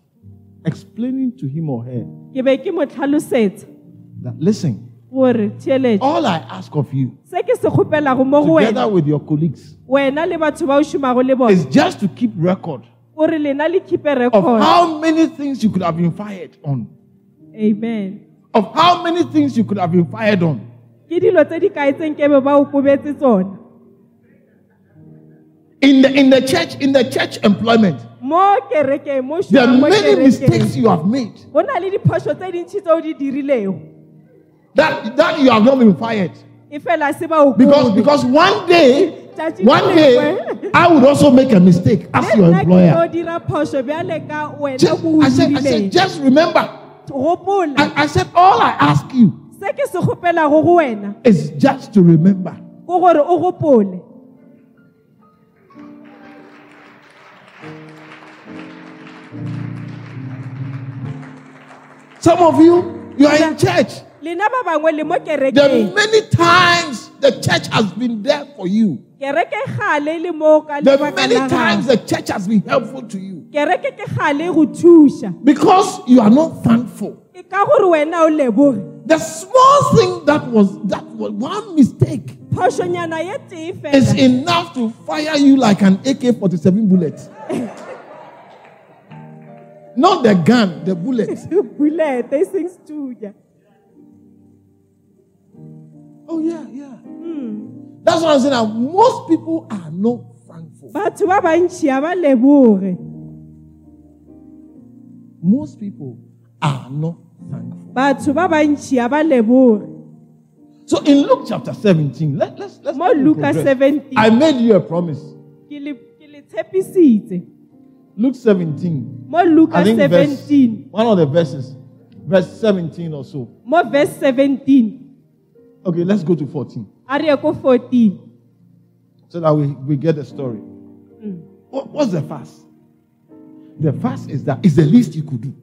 explaining to him or her ke be ke mo tlhalosetsa. that listen, gore all I ask of you, se ke se kgopelago mo go together with your colleagues, wena le batho ba o šomago le is just to keep record gore lena le keepe of record. how many things you could have been fired on, amen. Of how many things you could have been fired on. ke dilo tse di kaetseng ke be ba o kobetse tsona? In the in the church, in the church employment, mo kerekeng mo there are šomang mo many mistakes kerekeng you have made. go na le diphoso tse dintšhi tse o di dirilego that that you have not been fired e fela se ba o because kobe because one day Letšatši One le day, lengwe, I would also make a mistake as le your nna ke tlo employer. dira phošo bjale ka wena Just, ko o I said, I said, dirileng. just remember. gopola I, I said, all I ask you se ke se kgopelago go wena is just to remember. ke gore o gopole Some of you, you are in church. Lena ba bangwe le mo There are many times the church has been there for you. kereke gale e le mo ka There are many times the church has been helpful to you. kereke ke gale go thuša Because you are not thankful. ke ka gore wena o leboge The small thing that was that was one mistake is enough to fire you like an AK-47 bullet. Not the gun, the bullet. bulete e seng stuja Oh yeah, yeah. Hmm. That's what I'm saying. Now, most people are not thankful. batho ba bantšhi a ba leboge Most people are not thankful. batho ba bantšhi a ba leboge So in Luke chapter 17, let, let's let's me 17 I made you a promise. ke le ke le tshepisitse Luke 17. mo luka I verse, 17 one of the verses, verse 17 or so. mo verse 17 Okay, let's go to 14 a re ye 14 so that we, we get the story. What, what's the fast? The fast is that is the least you could do.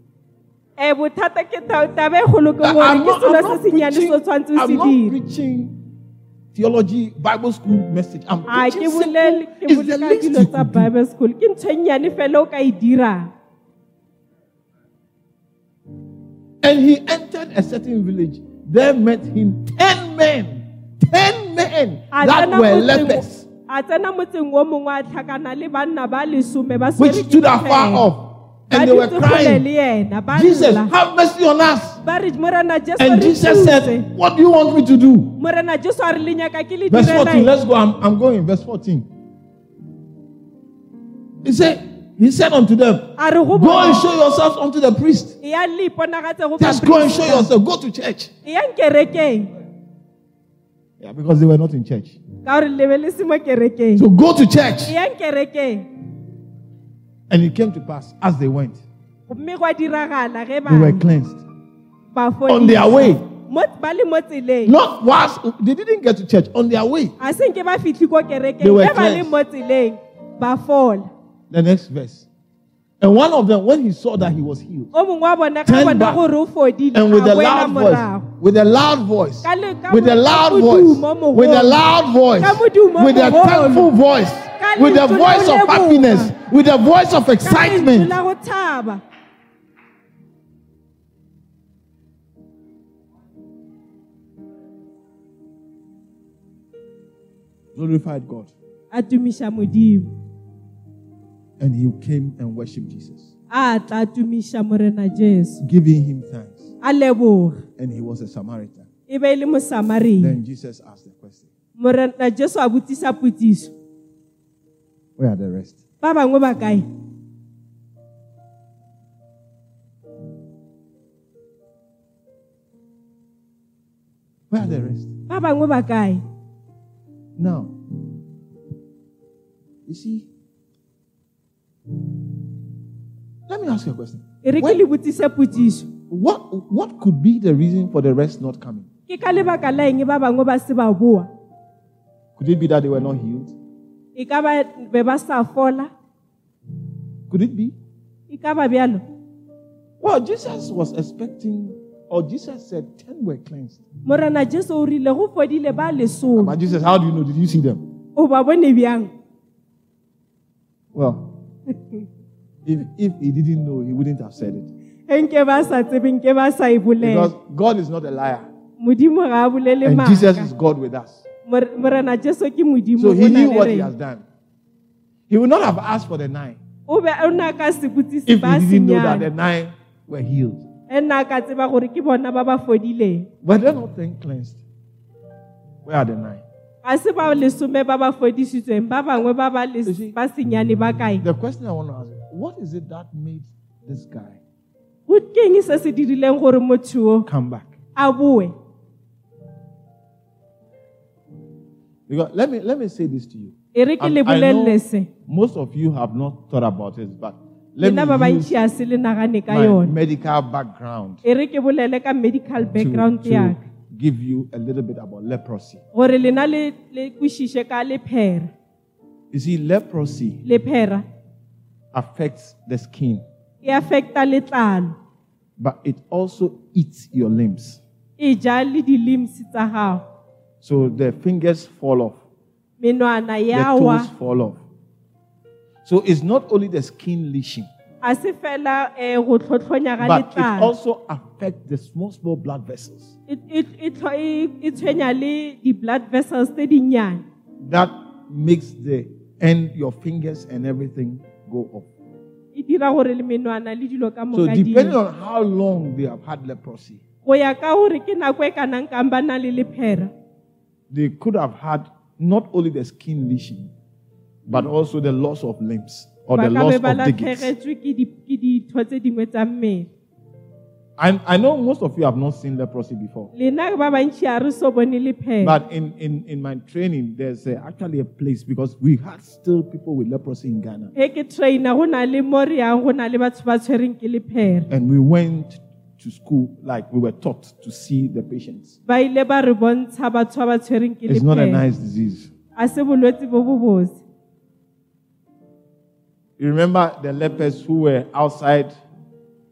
bothata ke ta- taba kgolo ke I- gore I'm not, I'm not senyane se o preaching, tshwanetse o se I'm not preaching theology, Bible school message. I'm preaching simple. It's the least you could do. bible school ke ntho nnyane fela o ka dirang And he entered a certain village. There met him ten men, ten men that were lepers, a tsena motseng o mongwe a tlhakana le banna ba lesome ba which stood afar off, and they were crying, Jesus, have mercy on us. And Jesus said, What do you want me to do? Verse 14, direleng let's go. I'm, I'm going. Verse 14. He said, He said unto them, a re go Go and show yourselves unto the priest. e ya le iponagatse go Just go and show yourself. Go to church. e yang kerekeng Yeah, because they were not in church. ka gore lebe le se mo kerekeng So go to church. e yang kerekeng And it came to pass as they went, mme gwa diragala ge they were ba cleansed. ba On their way. Mo- ba le mo tseleng Not whilst they didn't get to church, on their way. a senke ba fitlhi ko kerekeng They were ge ba le cleansed. Mo tseleng ba fola The next verse. And one of them, when he saw that he was healed, o mongwe wa bona ka Turn bona back. gore o fodile and with a loud voice, with a loud voice, Ka le- ka with a loud voice, with a loud voice, with a thankful voice, with a voice of happiness, with a voice of excitement. la go thaba Glorified God. A tumiša modimo And he came and worshipped Jesus, a tla a tumiša morena jesu giving him thanks. And he was a Samaritan. be le mosamaria Then Jesus asked the question, morena jesu a botsisa potsiso Where are the rest? ba bangwe ba Where are the rest? ba bangwe ba kae Now, you see, let me ask you a question. When- le botsise potsiso what, what could be the reason for the rest not coming? ke ka lebaka la eng ba bangwe ba se ba boa Could it be that they were not healed? ka ba be ba sa fola Could it be? ka ba bjalo Well, Jesus was expecting, or Jesus said 10 were cleansed. morena jesu o rile go fodile ba lesome But Jesus, how do you know? Did you see them? o ba bone bjang Well, if, if he didn't know, he wouldn't have said it. ge nke ba sa tsebe nke ba sa Because God is not a liar. And Jesus is God with us. Mor- morena jesu ke modimo So he knew what he has done. He would not have asked for the nine o be o na ka se botsise if he didn't know that the nine were healed. e nna a ka tseba gore ke bona ba ba fodileng Were they not then cleansed? Where are the nine? Ga se ba lesome ba ba fodisitsweng ba bangwe ba ba les- You see- ba senyane ba kae? The question I want to ask what is it that made this guy go ke eng se se dirileng gore motho o come back? Because let me let me say this to you. I'm- I know most of you have not thought about it, but let me use bantši a se le nagane ka my medical background re ke bolele ka medical to, background to give you a little bit about leprosy. gore lena le le kwešiše ka lephera. You see, leprosy lephera. affects the skin, e affecta letlalo. but it also eats your limbs. e ja le di-limbs tsa gago So the fingers fall off, menwana the ya toes wa. fall off. So it's not only the skin lesion, a se fela um go tlhotlhonya ga but it letlalo also affects the small, small blood vessels. E- e- e tlho- e e tshwenya le di-blood vessels tse dinnyane. That makes the end, your fingers and everything go off. e dira gore le menwana le dilo ka So moka di depending on how long they have had leprosy, go ya ka gore ke nako e kanang kang ba na le lephera. they could have had not only the skin lesion, but also the loss of limbs or the loss of digits. latlhegetswe ke di- ke ditho tse dingwe tsa mmele And I know most of you have not seen leprosy before. lena ba bantšhi a re so bone lephera But in, in, in my training, there's uh, actually a place because we had still people with leprosy in Ghana. ge ke traina go na le mo re yang go na le batho ba tshwereng ke lephera And we went to school like we were taught to see the patients. ba ile ba re bontsha batho ba ba tshwereng ke It's not a nice disease. You remember the lepers who were outside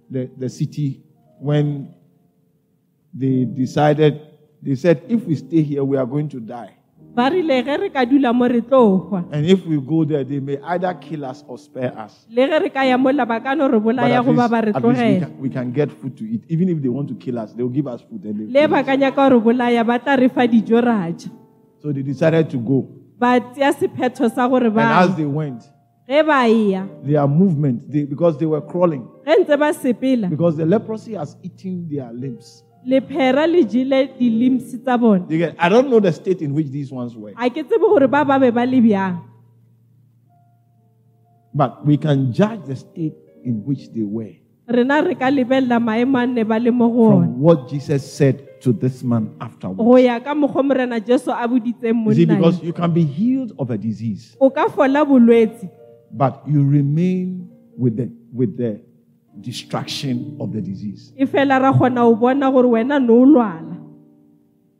the, the city when they decided, they said, if we stay here, we are going to die. ba rile ge re ka dula mo re tlo hwa And if we go there, they may either kill us or spare us. le ge re ka ya mola ba ka no re But at least, ba ba re at least we, can, we can get food to eat. Even if they want to kill us, they'll give us food. And they'll kill us. ka nyaka go re bolaya ba tla re fa dijo ra ja So they decided to go. ba tseya sephetho sa gore And as they went, ge ba ya their movement, they, because they were crawling, ge ntse ba sepela. Because the leprosy has eaten their limbs. lephera le jele di-limbs tsa bone They get, I don't know the state in which these ones were, a ke tsebe gore ba ba be ba le bjang. But we can judge the state in which they were. Rena re ka lebelela maemo a nne ba le mo go one from what Jesus said to this man afterwards. ya ka mokgwa morena jesu a boditseng You see, because you can be healed of a disease, o ka fola bolwetse but you remain with the with the distraction of the disease. fela ra kgona go bona gore wena ne o lwala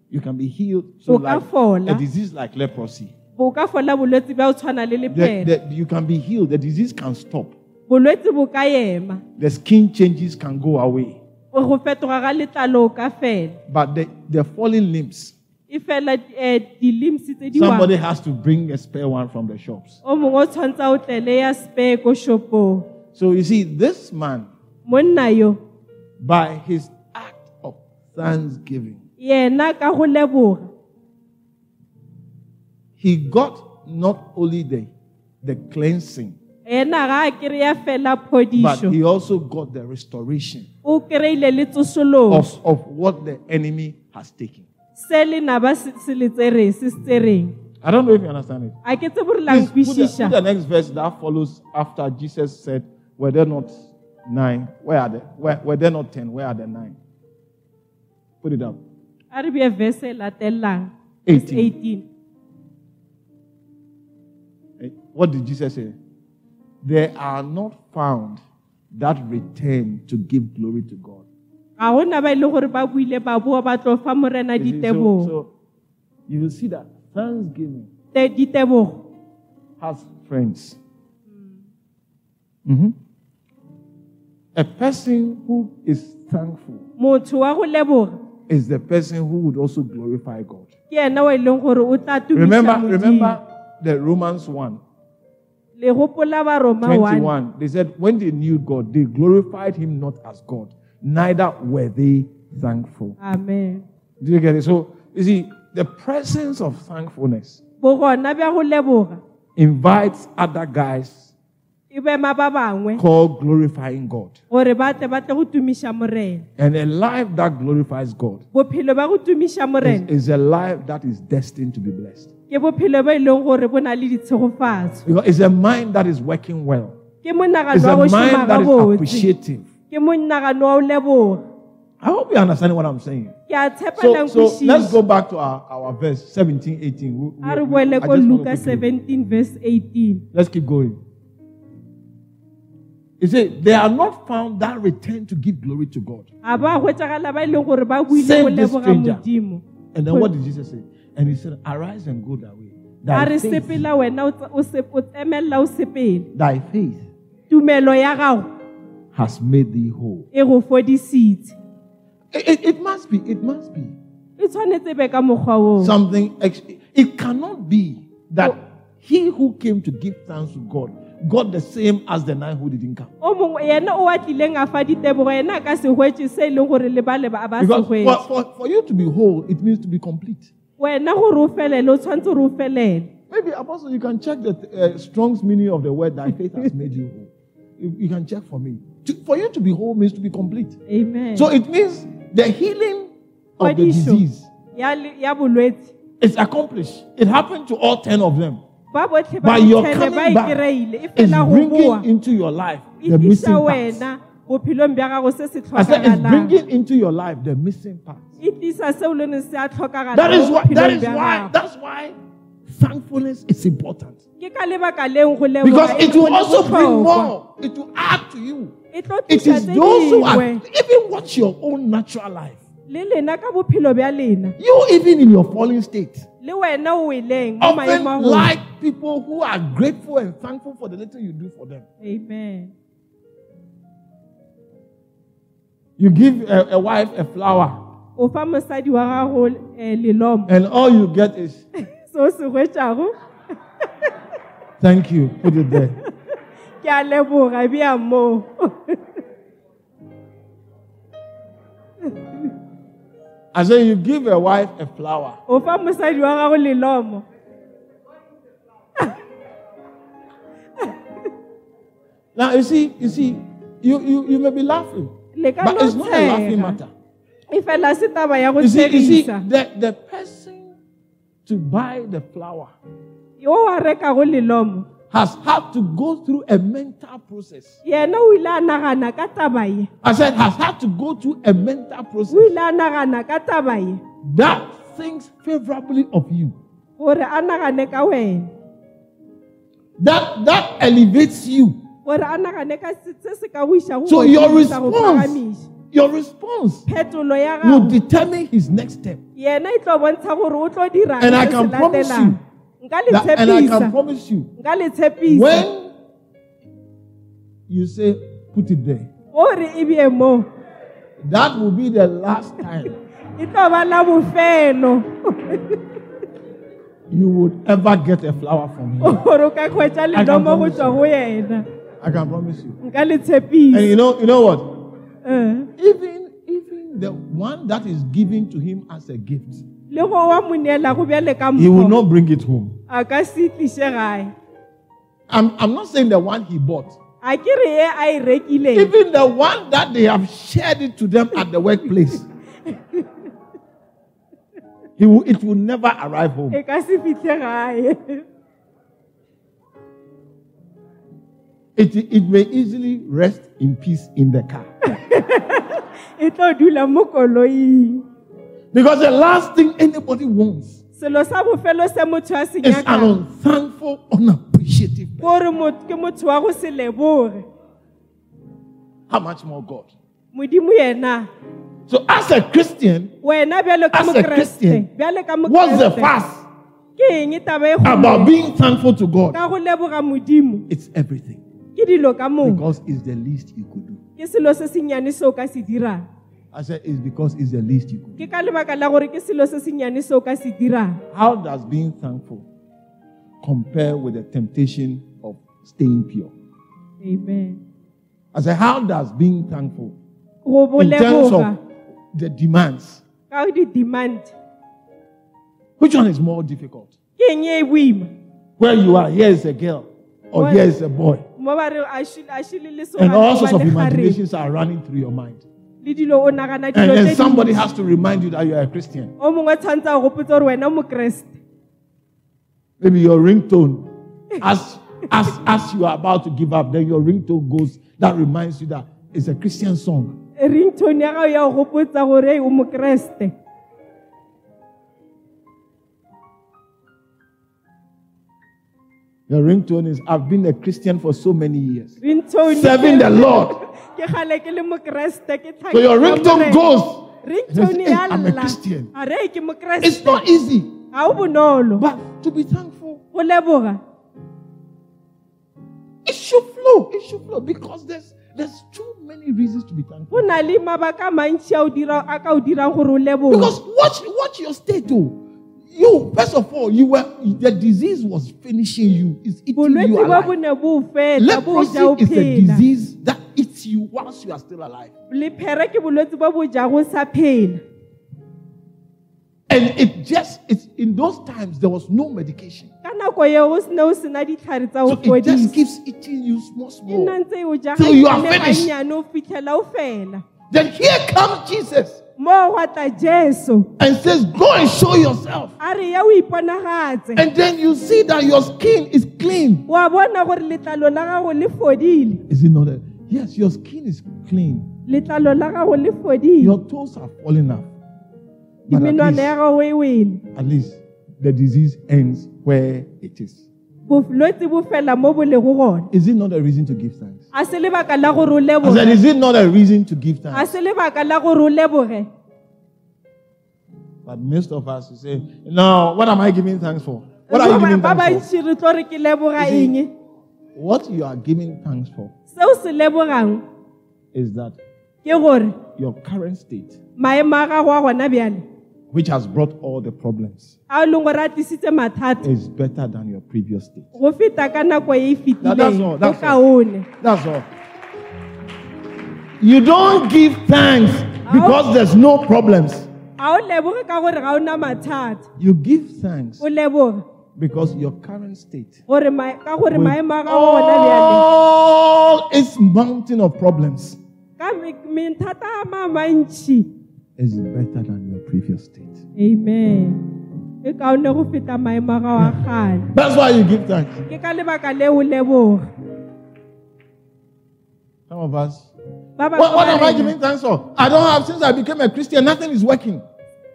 You can be healed. So like a disease like leprosy, o ka fola bolwetse bja o tshwana le the- the- you can be healed. The disease can stop. bolwetse bo ka ema The skin changes can go away, o go fetoga ga letlalo o ka fela but the, the fallen limbs. E fela um di-limbs tse di Somebody has to bring a spare one from the shops. o mongwe o tshwanetse o spare ko shopong So you see, this man, by his act of thanksgiving, yena ka go leboga he got not only the, the cleansing, yena ga a kry-a fela but he also got the restoration o kry-ile le tsosoloso of, of what the enemy has taken. Se le na ba se se le tsereng se se tsereng I don't know if you understand it. a ke tse gore la Please put the, put the next verse that follows after Jesus said, Were there not nine? Where are they? Where, were there not ten? Where are the nine? Put it up. a re bie verse e latelelang 18. 18 Eh, What did Jesus say? There are not found that return to give glory to God. Ga gona ba e le gore ba buile ba boa ba tlo fa morena You see, so, ditebogo so you will see that thanksgiving Te- ditebogo has friends. Mhm. A person who is thankful motho wa go leboga is the person who would also glorify God. ke ena wa e leng gore o tla tumiša Remember, Modimo. remember the Romans 1, le gopola baroma 1 21. They said, when they knew God, they glorified him not as God, neither were they thankful. amen Do you get it? So, you see, the presence of thankfulness bogona bja go leboga invites other guys bema ba bangwe called glorifying God. gore ba tle ba tle go tumiša morena And a life that glorifies God bophelo ba go tumiša is, is a life that is destined to be blessed. ke bophelo bo leng gore bo na le ditshegofatso Because it's a mind that is working well. It's a mind that is appreciative. Ke monagano wa o leboga I hope you understand what I'm saying. ke a tshepa So, so let's go back to our, our verse 17, 18. We- we- we- boele I just wanna luka quickly- 17 verse 18 Let's keep going. He said, They are not found that return to give glory to God. a ba hwetšagala ba leng gore ba buile Save this stranger. And then what did Jesus say? And he said, Arise and go thy way. Thy faith, sepela wena o tsa- o se- o emelela o sepele thy faith tumelo ya gago has made thee whole. e go fodisitse It, it- it must be, it must be e tshwanetse be ka mokgwa oo something. Ex- it cannot be that he who came to give thanks to God got the same as the nine who didn't come. o mongwe yena o a tlileng a fa ditebogo yena a ka se hwetse se e leng gore le ba le ba ba se Because for, hwetse for, for you to be whole, it means to be complete. wena gore o felele o tshwanetse gore o felele Maybe, Apostle, you can check the uh, Strong's meaning of the word thy faith has made you whole. You, you can check for me. To- for you to be whole means to be complete. amen So it means the healing of the disease ya le- ya bolwetse is accomplished. It happened to all 10 of them. ba botlhe ba But your ba coming e back kry-ile e fela go bringing into your life the missing tlisa parts. wena bophelong bja gago se se I said it's tlhokagalang bringing into your life the missing parts. e tlisa seo le ne se a That is why. That is why. That's why thankfulness is important ke ka lebaka leng go because leboga e it will also bring botlhokwa. more. It will add to you. It is those who are even watch your own natural life. le lena ka bophelo bja lena You even in your fallen state le wena o often maemo a go like people who are grateful and thankful for the little you do for them. amen You give a, a wife a flower, o fa mosadi wa gago eh, lelomo and all you get is se o se thank you. Put it there. ke a leboga bja moo. I say you give a wife a flower, o fa mosadi wa gago lelomo. Now you see, you see, you, you, you may be laughing, but it's not a laughing matter. e You see, you see, the, the person to buy the flower yo wa rekago lelomo has had to go through a mental process. yena o ile a nagana ka taba ye. I said, has had to go through a mental process. O ile a nagana ka that thinks favorably of you, gore a nagane ka wena. That that elevates you. So your response, your response will determine his next step. yena tlo bontsha gore o tlo And I can promise you That- and I can promise you, when you say, put it there, gore bie mo that will be the last time tlo ba la you would ever get a flower from him. gore o ka kgwetsa I can promise you. I can promise you. And you know, you know what? Eh. Even even the one that is given to him as a gift, le go wa mo neelago bjale ka he will not bring it home. a ka se tliše gae I'm, I'm not saying the one he bought. e Even the one that they have shared it to them at the workplace. He will, it will never arrive home. e It, it may easily rest in peace in the car. Because the last thing anybody wants selo sa bofelo se motho a se is an unthankful, unappreciative person. ke motho wa go se leboge How much more God? So, as a Christian, wena bjalo ka As a Christian, what's the fast ke eng taba about being thankful to God? ka go leboga modimo It's everything. ke dilo ka moo Because it's the least you could do. Ke selo se senyane se o ka se dirang I said it's because it's the least you could do. ke ka lebaka la gore ke selo se senyane se o ka se dirang How does being thankful compare with the temptation of staying pure? amen I said, how does being thankful in terms of the demands, ka di-demand which one is more difficult? Where you are, here is a girl, or here is a boy, mo ba re a shile- a shile le and all sorts of imaginations are running through your mind. Le dilo o And then somebody has to remind you that you are a Christian. o mongwe tshwanetse a go gopotsa gore wena o mokeresete Maybe your ringtone, as, as, as you are about to give up, then your ringtone goes, that reminds you that it's a Christian song. ringtone ya gago ya go gopotsa gore o mokeresete Your ringtone is I've been a Christian for so many years. ringtone Serving the Lord. Ke gale ke le mokeresete ke So your ringtone goes. ringtone Hey, ya I'm a Christian. a re ke It's not easy, ga o bonolo but to be thankful, leboga it should flow. It should flow because there's there's too many reasons to be thankful. go na le mabaka a mantši a o dira- a ka o dirang gore o leboga Because watch watch your state too. You first of all, you were the disease was finishing you. It's eating you alive. bo ne bo o feta bo o ja o Leprosy is a disease that eats you whilst you are still alive. lephere ke bolwetse bo bo jago sa phela And it just it's in those times there was no medication. ka nako eo o sene o sena ditlhare tsa So go it just fodisa keeps eating you small, e nna small. ntse o ja Till you are finished. gannyane o fitlhela o fela Then here comes Jesus mo gwa tla jesu and says, Go and show yourself. a re ya o iponagatse And then you see that your skin is clean. wa bona gore letlalo la gago le fodile Is it not? Yes, your mm. skin is clean. letlalo la gago le fodile Your toes are falling off. But at dimenwana ya least, gago e wele at least the disease ends where it is. bolwetse bo fela mo bo lego gona Is it not a reason to give thanks? a se lebaka la gore o I said, leboge Is it not a reason to give a thanks? se lebaka la gore o leboge But most of us say, No, what am I giving thanks for? What are you Ba- giving ba thanks for? bantši re tlo re ke leboga You see- eng What you are giving thanks for seo se lebogang is that ke gore your current state, maemo a gago a gona bjale which has brought all the problems, a o leng gore a tlisitse mathata is better than your previous state. go feta ka nako Now, that's all, that's all. That's all. You don't give thanks because there's no problems. ga o ka gore na mathata You give thanks because your current state, gore ma- ka gore with maemo a gago gona bjale all its mountain of problems, ka me- menthata a ma mantši is better than your previous state. amen kaone go feta maemo a gago a gale That's why you give thanks. ke ka lebaka le o leboga Some of us. What, what am I giving thanks for? I don't have since I became a Christian. Nothing is working.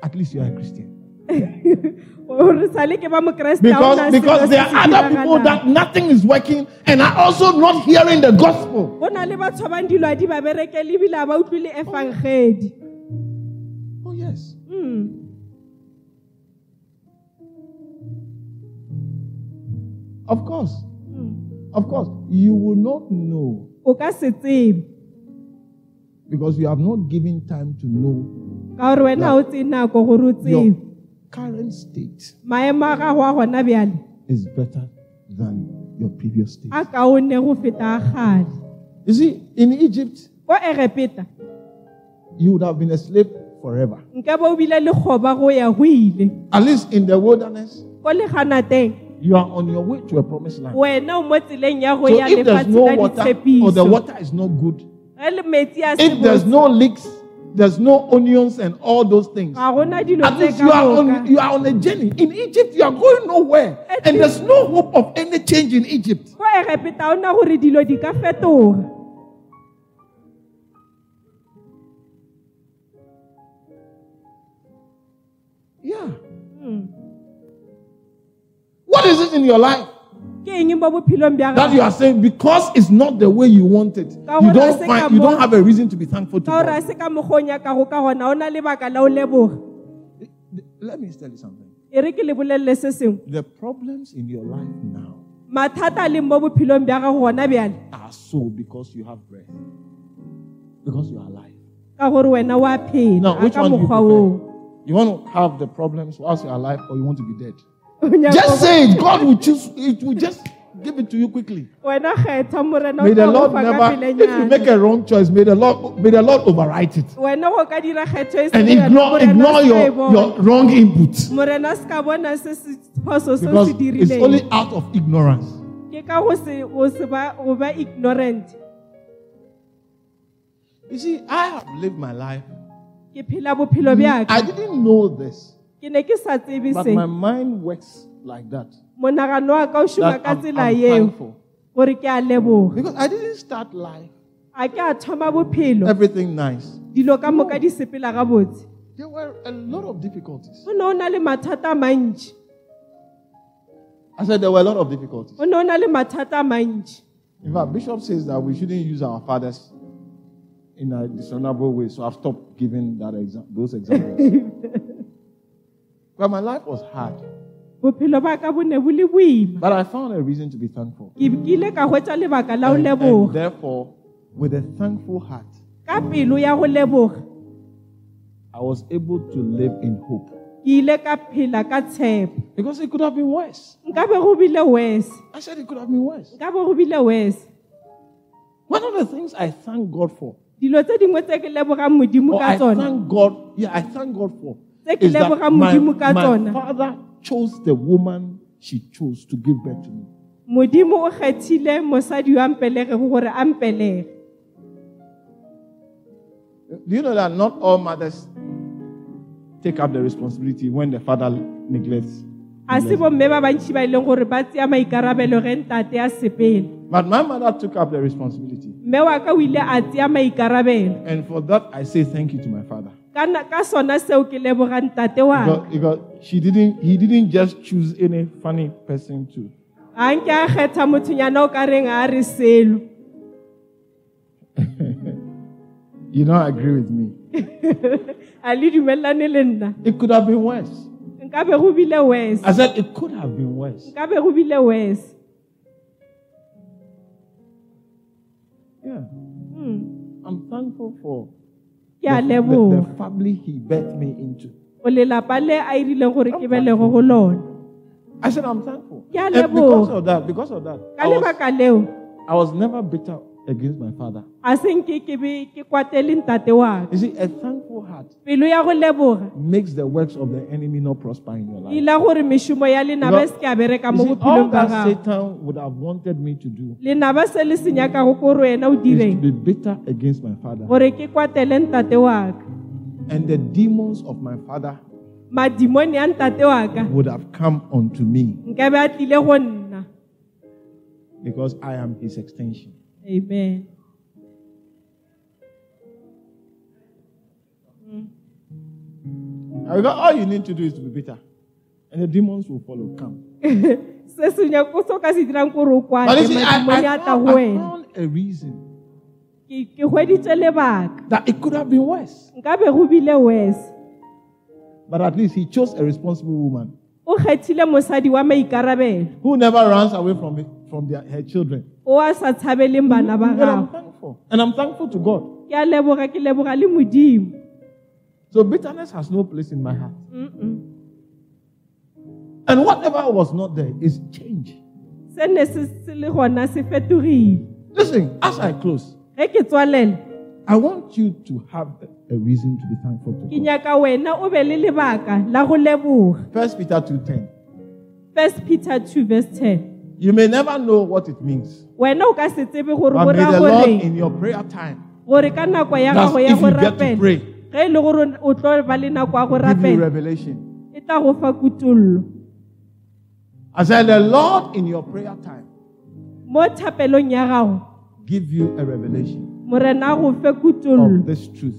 At least you are a Christian. gore sa le ke ba mokeresete ga Because, because there are other people that nothing is working and are also not hearing the gospel. go na le batho ba bang dilo a di ba berekele ebile a ba utlwile efangedi Oh, yes. Mm. Of course. Mm. Of course. You will not know o ka se tsebe because you have not given time to know ka gore wena o tse nako gore o your current state maemo a gago a gona bjale? is better than your previous state. a kaone go feta a gale You see, in Egypt, ko you would have been a slave forever. nke bo o bile le go ya go ile. At least in the wilderness, ko leganateng you are on your way to a promised land. wena o mo tseleng ya go So ya if there's lefatshe no water or the ditshepiso. water is not good, ge le metsi a if there's no leeks, there's no onions and all those things. ga gona dilo At least you are on you are on a journey. In Egypt, you are going nowhere. And there's no hope of any change in Egypt. ko egepeta o na gore dilo di ka fetoga Yeah. Mm. What is it in your life ke eng mo bophelong bja that you are saying because it's not the way you want it, you don't find you don't have a reason to be thankful to ka gore a God. se ka mokgwa o nyakago ka gona o na le baka la o leboga Let me tell you something. The problems in your life now mathata a leng mo bophelong bja gago gona bjale are so because you have breath. Because you are alive. ka gore wena wa phela Now, which one do you prefer? You want to have the problems whilst you're alive or you want to be dead? Just say it. God will choose it will just give it to you quickly. wena kgetha morena o May the Lord never, if you make a wrong choice, may the Lord, may the Lord overwrite it. Wena go ka dira kgetho and ignore, ignore your, your wrong input. Morena se ka bona se se phoso se o because it's only out of ignorance. ke ka go se go se ba go ba ignorant. You see, I have lived my life. ke phela bophelo I didn't know this, ke ne ke sa tsebe but my mind works like that. monagano wa ka o šoma ka I'm, tsela I'm thankful gore ke a leboga because I didn't start life a a ke a thoma bophelo everything nice. dilo ka moka di sepela gabotse There were a lot of difficulties. o ne o na le mathata a mantši I said there were a lot of difficulties. o ne o na le mathata a mantši In fact, Bishop says that we shouldn't use our fathers in a dishonorable way. So I've stopped giving that exa- those examples. but my life was hard. bophelo ba ka bo ne bo But I found a reason to be thankful. ke ke ile ka hwetša lebaka la go And, and therefore, with a thankful heart, ka pelo ya go leboga I was able to live in hope. ke ile ka phela ka tshepo Because it could have been worse. nka be go bile wese I said it could have been worse. nka be go bile wese One of the things I thank God for, dilo tse dingwe tse ke lebogang modimo oh, or I thank God, yeah, I thank God for, is that my, my father chose the woman she chose to give birth to me. modimo o kgethile mosadi yo a gore a mpelege Do you know that not all mothers take up the responsibility when the father neglects? a se bomme ba ba e leng gore ba tseya maikarabelo ge ntate a sepele But my mother took up the responsibility. mme wa ka o ile a tseya maikarabelo And for that, I say thank you to my father. Ka na- ka sona seo ke lebogang ntate wa ka Because, because she didn't, he didn't just choose any funny person to. ga nke a kgetha mothonyana o ka reng a re selo You don't agree with me. a le dumelelane le nna It could have been worse. nka be go bile wes I said it could have been worse. nka be go bile wes Yeah. Hmm. I'm thankful for ke a the, the, leboga the family he birthed me into. lelapa le a irileng gore ke belego go lona I said I'm thankful. Ke a And because leboga. of that, because of that, ka I was, lebaka leo I was never bitter against my father. a seng ke ke be ke kwatele ntate wa ka You see, a thankful heart pelo ya go leboga makes the works of the enemy not prosper in your e life. ila gore mešomo ya lenaba e Because- se ke a bereka You mo see, all bophelong ba that gago Satan would have wanted me to do lenaba se le se nyakago kore wena o is to direng be bitter against my father. gore ke kwatele ntate wa ka And the demons of my father madimone ntate wa ka would have come unto me nkabe a tlile go nna because I am his extension. Amen all you need to do is to be bitter. And the demons will follow. Come. se se nya- ko se o ka se dirang kore o kwate But see, I, I, found, I found a reason ke ke hweditse lebaka that it could have been worse. nka be go bile wese But at least he chose a responsible woman o kgethile mosadi wa maikarabelo who never runs away from, it, from their, her children. o a sa tshabeleng bana ba And I'm gago thankful. And I'm thankful to God. ke a leboga ke leboga le modimo So bitterness has no place in my heart. Mm-mm. And whatever was not there is change. se ne se se le gona se fetogile Listen, as I close, ge ke tswalela I want you to have a reason to be thankful to God. nyaka wena o be le lebaka la go leboga First Peter 2:10. first peter 2 verse 10 You may never know what it means. wena o ka se tsebe gore But may the Lord in your prayer time, gore ka nako ya That's if you get to pray. ge le gore o tlo ba le nako ya go give you revelation. I said, the Lord in your prayer time mo thapelong ya give you a revelation morena a go of this truth.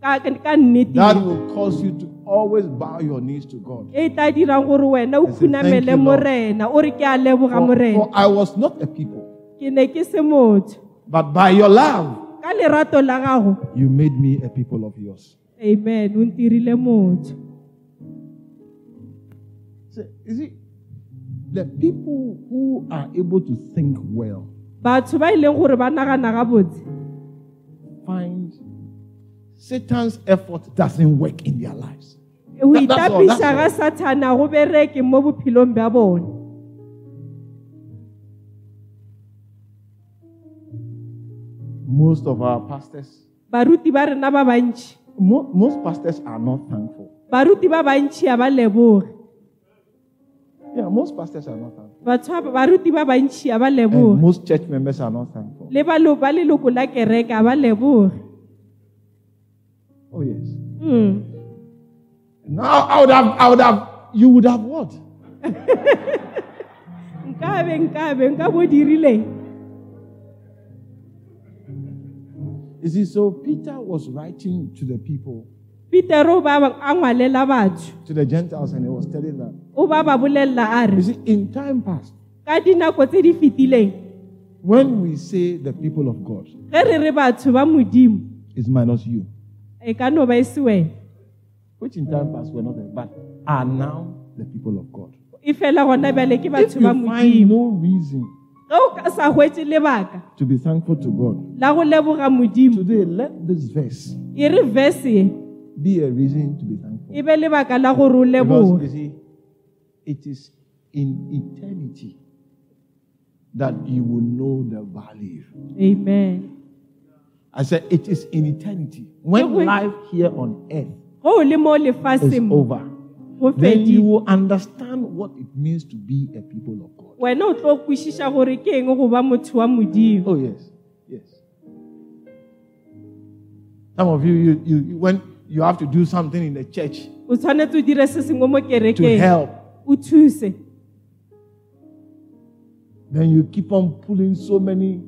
Ka ka nnete. That will cause you to always bow your knees to God. tla dirang gore wena o I say, "Thank you, Lord." morena o re ke a leboga For, for I was not a people, ke ne ke se motho. but by your love, ka lerato la gago. you made me a people of yours. amen. O ntirile motho. See, you see, the people who are able to think well find Satan's effort doesn't work in their lives. That- that's all, that's itapisa ga sathana go bereke mo bophelong bja bone Most of our pastors, baruti ba rena ba most pastors are not thankful. Yeah, most pastors are not thankful. batho baruti ba bantši a ba And leboge most church members are not thankful. le balo- ba leloko la kereke a ba leboge Oh, yes. Mm. Now I would have, I would have, you would have what? nkabe nkabe nka bo dirileng You see, so Peter was writing to the people, peter o ba ba- a ngwalela batho. To the Gentiles, and he was telling them, o ba ba bolella a you see, in time past, ka dinako tse di fetileng when we say the people of God, ge re re batho ba modimo it's minus you, ka no ba se which in time past were not there, but are now the people of God. fela gona bjale ke If you find no reason ge o ka sa hwetse to be thankful to God, la go leboga modimo today let this verse be a reason to be thankful. e be lebaka la gore o Because you leboge see, it is in eternity that you will know the value. amen I said, it is in eternity. When life here on earth ge o le mo is over, go then you fedile will understand what it means to be a people of God. wena o tlo kwešiša gore ke eng go ba motho wa modimo Oh, yes. Yes. Some of you, you, you, you- when you have to do something in the church o tshwanetse o dire se sengwe mo to help, then you keep on pulling so many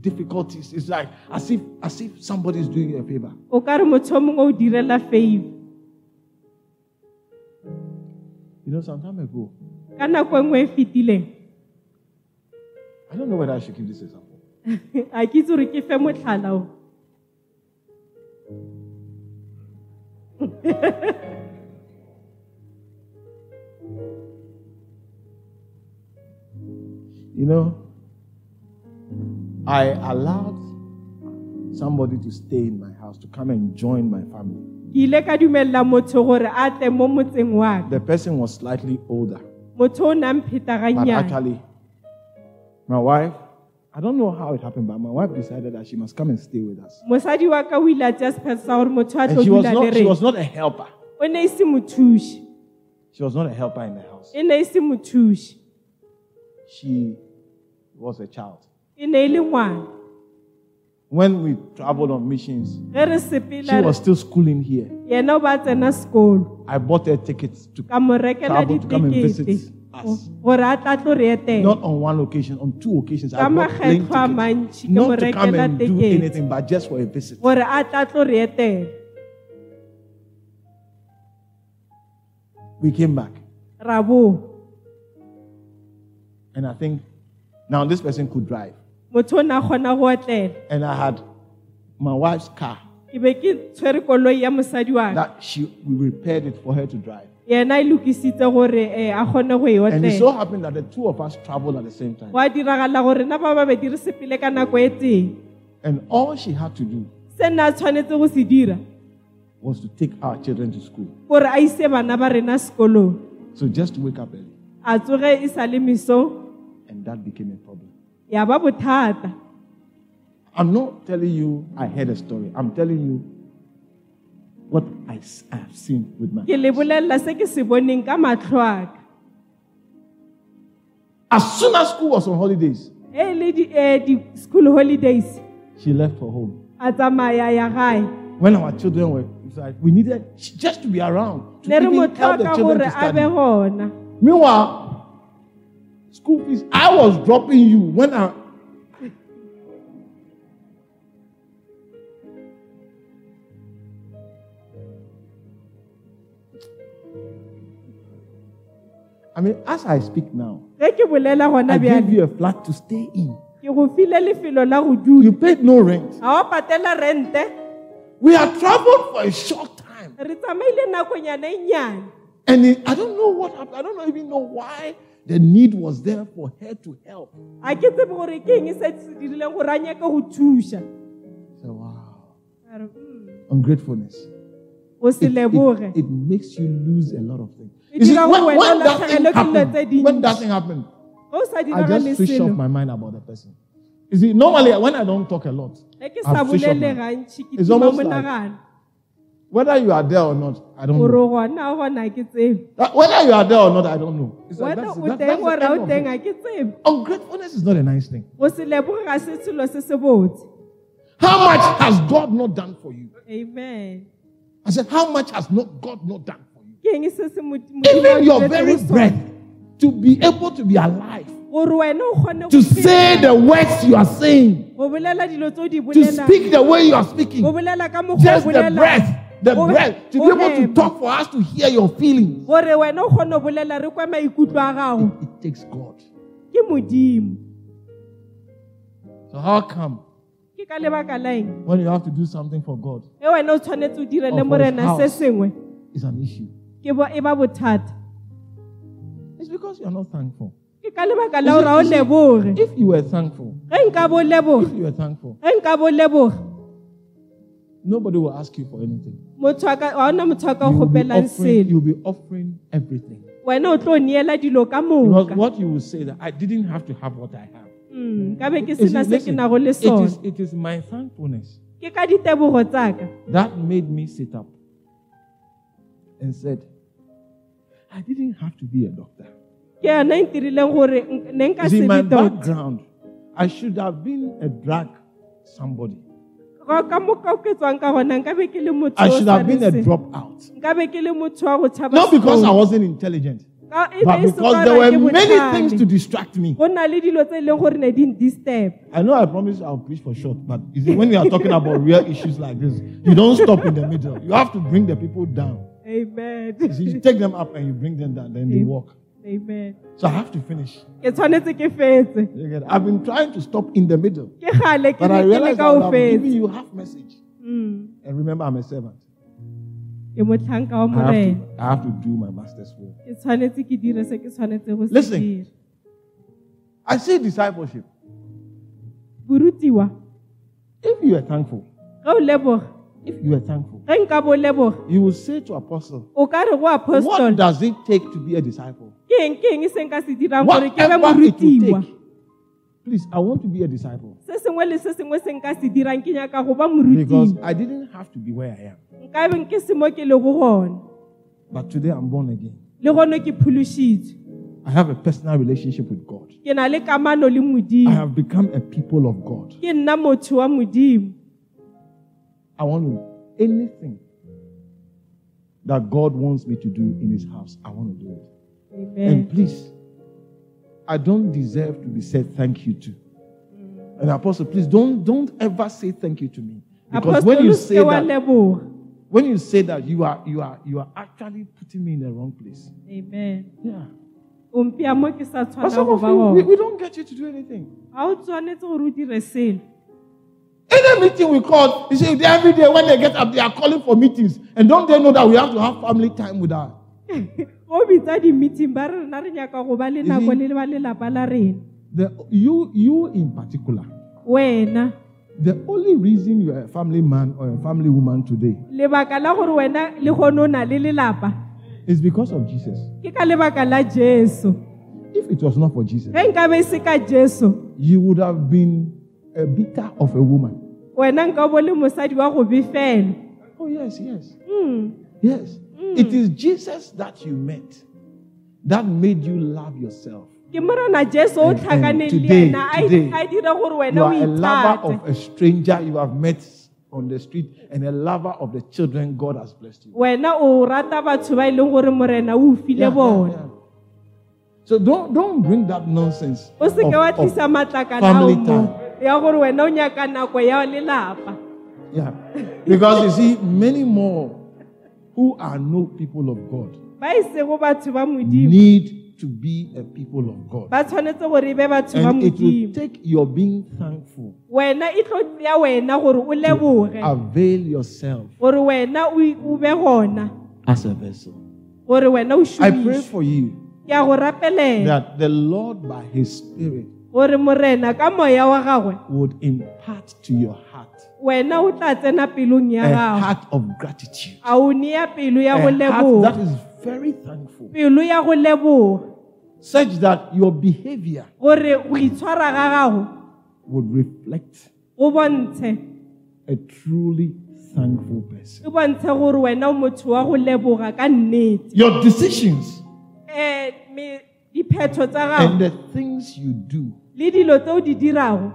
difficulties. It's like as if as if somebody is doing you a favor. o ka re motho o mongwe o direla favor You know, some time ago, ka nako nngwe fetileng I don't know whether I should give this example. You know, I allowed somebody to stay in my house to come and join my family. ke ile ka dumelela motho gore a tle mo motseng wa ka. The person was slightly older, motho o nang but actually, my wife, I don't know how it happened, but my wife decided that she must come and stay with us. mosadi wa ka o ile a tšea sephetho gore motho a And tlo she was dula le not, she rena was not a helper. o ne e se mothuši She was not a helper in the house. e ne e se mothuši She was a child. e ne e le ngwana When we traveled on missions, ge re she sepela was still schooling here. yena o ba tsena sekolo I bought her tickets to ka mo rekela travel to come and visit ditekete us. gore a tla tlo re etela Not on one occasion, on two occasions. I bought plane tickets. mantši ke mo Not to come and do anything, but just for a visit. gore a tla tlo re etela We came back. And I think now this person could drive. motho o ne a kgona go otlela And I had my wife's car ke be ke tshwere koloi ya mosadi wa that she we repaired it for her to drive. Yena e lokisitse gore eh, a kgone go e And it so otlela happened that the two of us traveled at the same time. go a diragala gore na ba babedi re sepele ka nako e teng And all she had to do se nna a tshwanetse go se dira was to take our children to school. gore a ise bana ba rena sekolong So just wake up early. a tsoge e sa le mesong And that became a problem. ya ba bothata I'm not telling you I heard a story. I'm telling you what I have seen with my ke le bolelela se ke se boneng ka matlho a ka As soon as school was on holidays, di-school holidays she left for home. a tsamaya ya When our children were, it's like we needed just to be around to even help the children to study. Meanwhile, school fees. I was dropping you when I. I mean, as I speak now, ge ke bolela gona I gave you a flat to stay in. ke go file lefelo la go dula You paid no rent. ga wa patela rente We are traveled for a short time. re tsamaile nakonyana nnyane And it- I don't know what happened. I don't even know why the need was there for her to help. ga ke tsebe gore ke eng se se dirileng gore a nyake go thuša So, wow. A re, "Mm, Ungratefulness. It, it, it makes you lose a lot of things. You see, when, when that thing latlhegelwe ke dilo tse happened, when that thing happened, ga o sa I just switch off my mind about the person. You see, normally when I don't talk a lot, off my- It's almost like- whether you are there or not, I don't know. gona o gona ga ke tsebe Uh, Whether you are there or not, I don't know. It's like, that's, that- that's the gore ga end o of teng it. ga ke tsebe Ungratefulness is not a nice thing. go se leboge ga se selo se se botse How much has God not done for you? amen I said, how much has not God not done for you? ke eng se se Mod- Modimo a Even your very breath, to be able to be alive. go gore wena o kgone to say the words you are saying, go bolela dilo tse o di to speak the way you are speaking. go bolela ka mokgwa o Just the breath, the breath, to be able to talk for us to hear your feelings. gore wena o kgone go bolela re kwa maikutlo a gago It, it takes God. So how come ke ka lebaka la eng when you have to do something for God, wena o tshwanetse o direle Or for his house. it's an issue? Ke bo ba bothata. It's because you are not thankful. ke ka lebaka la gore a o You see, leboge If you were thankful, ge nka bo if you were thankful, ge nka bo leboge nobody will ask you for anything. motho a ka- ga ona motho a ka You o will be offering, you'll be offering everything. wena o tlo neela dilo ka Because what you will say that I didn't have to have what I have. Mm, ka be ke You see, sena se ke listen, it is, it is my thankfulness. Ke ka ditebogo tsaka that made me sit up and said, I didn't have to be a doctor. ke yona ntirileng gore nk- ne nka You see, se my background, I should have been a drug somebody. Ka- ka moka o ke tswang ka gona nka be ke le motho I should have been a dropout. nka be ke le motho wa go tshaba Not because I wasn't intelligent, but because there were many things to distract me. go na le dilo tse leng gore ne di disturb I know I promised I'll preach for short, but when we are talking about real issues like this, you don't stop in the middle. You have to bring the people down. Amen You, you take them up and you bring them down, then they walk. amen So I have to finish. ke tshwanetse ke fetse You get it? I've been trying to stop in the middle, ke gale ke but I ne ke le realized ka that I'm giving you half message. Mm, And remember, I'm a servant. ke motlhanka wa I have, to, I have to do my master's work. ke tshwanetse ke dire se ke tshwanetse go Listen. I see discipleship. If you are thankful, ge o leboga if you are thankful, ge nka bo you will say to apostle, o ka re go what does it take to be a disciple? ke eng ke eng se nka se dirang gore ke be Whatever it will morutiwa take. Please, I want to be a disciple se sengwe le se sengwe se nka se dirang ke nyaka go ba because morutiwa I didn't have to be where I am. nka be ke se mo ke lego gona But today I'm born again. le gone ke phološitšwe I have a personal relationship with God. ke na le kamano le I modimo have become a people of God. ke nna motho wa modimo I want to anything that God wants me to do in His house. I want to do it. amen And please, I don't deserve to be said thank you to. And Apostle, please don't don't ever say thank you to me because when you say that, leboga when you say that, you are you are you are actually putting me in the wrong place. amen Yeah. o mpea mo ke sa But some of you, we, we don't get you to do anything. Any meeting we call, you see, every day when they get up, they are calling for meetings. And don't they know that we have to have family time with our o bitsa di-meeting ba re rena re nyaka go ba le Is nako it- le ba lelapa la rena the you you in particular. When? The only reason you are a family man or a family woman today lebaka la gore wena le na le lelapa is because of Jesus. ke la jesu If it was not for Jesus, ge nkabe se ka jesu you would have been a bitter of a woman. wena nka bo le mosadi wa go befela Oh, yes, yes, Mm, yes. It is Jesus that you met that made you love yourself. ke morena jesu o And- and today- today, a dira gore You are a lover of a stranger you have met on the street and a lover of the children God has blessed you. wena o rata batho ba leng gore morena o Yeah, yeah, yeah. So don't don't bring that nonsense. of- of- family time. Ya gore wena o nyaka nako ya lelapa Yeah. Because you see, many more who are no people of God ba sego batho ba modimo need to be a people of God. ba tshwanetse gore be batho ba And it will take your being thankful. wena tlo ya wena gore o leboge Avail yourself gore wena o i- o be gona as a vessel. gore wena o I pray for you ke a go rapelela that the Lord, by His Spirit, gore morena ka moya wa gagwe would impart to your heart wena o tla tsena pelong ya a gago. heart of gratitude, a o nea pelo ya go a heart that is very thankful, pelo ya go leboga. Such that your behavior gore go itshwara ga gago would reflect bontshe. a truly thankful person. bontshe gore wena o motho wa go leboga ka nnete. Your decisions um tsa and the things you do le dilo tse o di dirago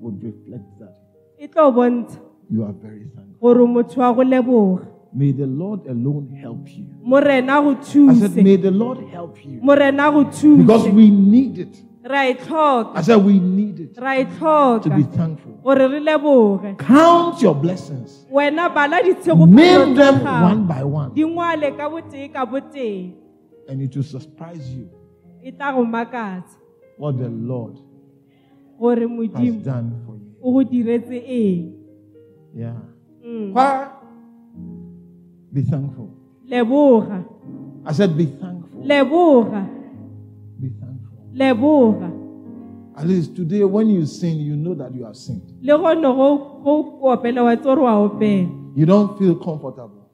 would reflect that. e tlo bontsha you are very thankful. gore motho wa go leboga. May the Lord alone help you. morena go I said, may the Lord help you. Morena go because we need it. ra e I said we need it ra e to be thankful. gore re leboge. Count your blessings. wena bala Name ditshegofelo them one by one, di ngwale ka botee ka botee. And it will surprise you. E tla go makatsa what the Lord has done for you. o go diretse eng Yeah. Mm. Why? Be thankful. leboga I said, be thankful. leboga Be thankful. leboga At least today, when you sin, you know that you have sinned. le gone go go opela wa tsore wa opela You don't feel comfortable.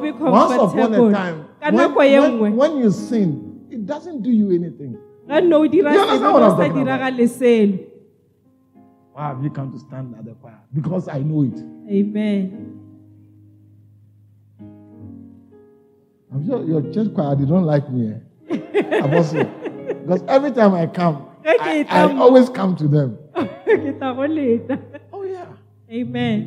be Once upon a time, when, when, when you sin, it doesn't do you anything. Ga nne o dira selo what o I'm sa talking diragale selo Why have you come to stand at the choir? Because I know it. amen I'm sure your church choir, they don't like me. Eh? Apostle. Because every time I come, I, I always come to them. ke tla go leta Oh, yeah. amen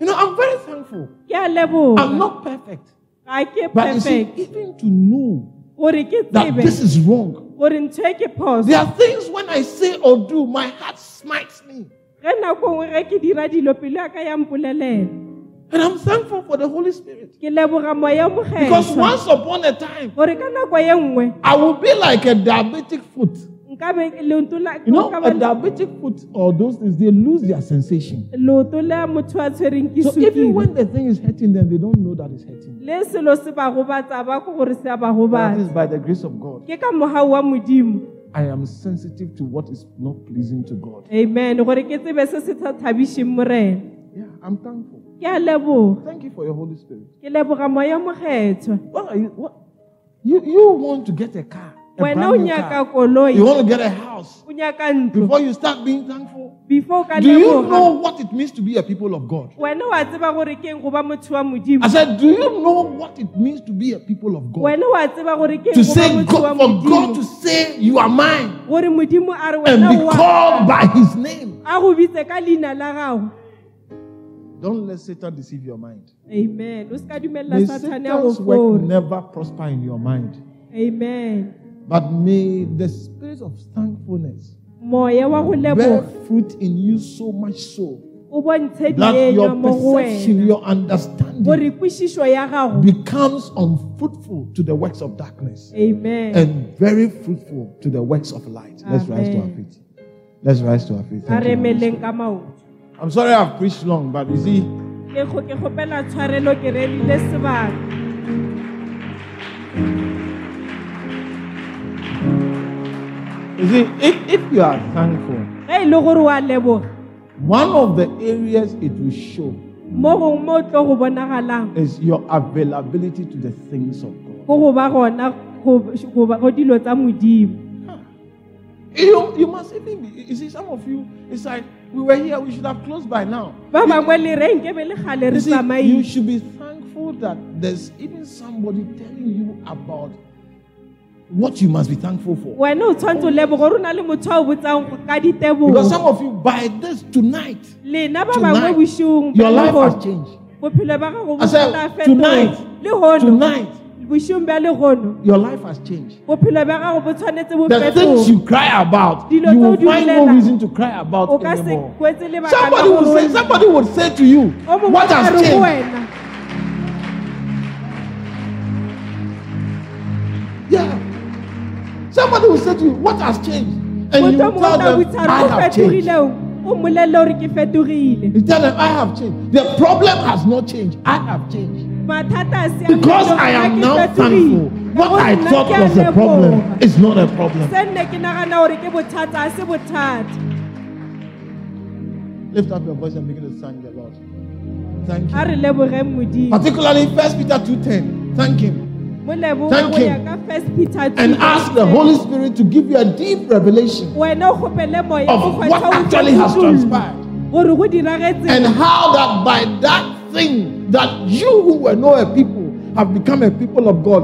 You know, I'm very thankful. ke a leboga I'm not perfect. ga ke But you see, perfect even to know that this is wrong, gore ntho e ke phoso there are things when I say or do, my heart smites me. ge nako nngwe ge ke dira dilo pelo ya ka ya mpolelela And I'm thankful for the Holy Spirit. ke leboga moya o Because mokgethwa once upon a time, gore ka nako ye nngwe I will be like a diabetic foot. Nkabe leoto la You know, a diabetic foot or those things, they lose their sensation. leoto le motho a tshwereng ke So even when the thing is hurting them, they don't know that it's hurting. them. le selo se ba gobatsa ba ko gore se a ba That is by the grace of God. ke ka mogau wa modimo I am sensitive to what is not pleasing to God. amen Yeah, I'm thankful. ke a leboga Thank you for your Holy Spirit. ke leboga moya mokgethwa What are you? What? You, you want to get a car, brand new car. koloi You want to get a house. o nyaka ntlo Before you start being thankful, before do you know what it means to be a people of God? wena wa tseba gore ke eng go ba motho wa modimo I said, do you know what it means to be a people of God? wena wa tseba gore ke To eng go ba say God, for God to say you are mine gore modimo a re and be called by His name. a go bitse ka leina la gago Don't let Satan deceive your mind. amen o se ka May dumelela sathane ya go Satan's work never prosper in your mind, amen but may the spirit of thankfulness moya wa go bear fruit in you so much so that your perception, your understanding gore kwešišo ya gago becomes unfruitful to the works of darkness amen and very fruitful to the works of light. Let's rise to our feet. Let's rise to our feet. Thank you, Holy remeleng Spirit. ka maoto I'm sorry I've preached long, but you see, ke go- you see, if, if you are thankful, ge le gore wa leboga one of the areas it will show mo gongwe mo o tlo go bonagalang is your availability to the things of God. go go ba gona go go ba- go dilo tsa modimo You, you must even be, you see, some of you, it's like, we were here, we should have closed by now. ba bangwe le re nke be le gale You see, you should be thankful that there's even somebody telling you about what you must be thankful for. wena o tshwanetse o leboga o na le motho a o botsang ka Because ditebogo some of you, by this tonight, lena ba bangwe bosiong your life has changed. bophelo ba gago bo tla tonight, fetoga le gono Tonight, bosiong bja legono your life has changed. bophelo bja gago bo tshwanetse bo The things you cry about, Dilo you tse o will find no reason to cry about o ka se anymore. kwetse lebaka la Somebody would say, somebody would say to you, o mongwe what a re go wena Yeah. Somebody will say to you, what has changed? And you motho o will mongwe o tla tell them, I have changed. You tell them, I have changed. The problem has not changed. I have changed. mathata a se a Because I am now thankful. What I thought was a problem is not a problem. se nne ke nagana gore ke bothata a se bothata Lift up your voice and begin to thank the Lord. Thank you. re lebogeng modimo Particularly First Peter 2.10. Thank him. Thank him. ka first peter And ask the Holy Spirit to give you a deep revelation wena o kgopele moya of what actually has transpired. gore go diragetse And how that by that thing that you who were not a people have become a people of God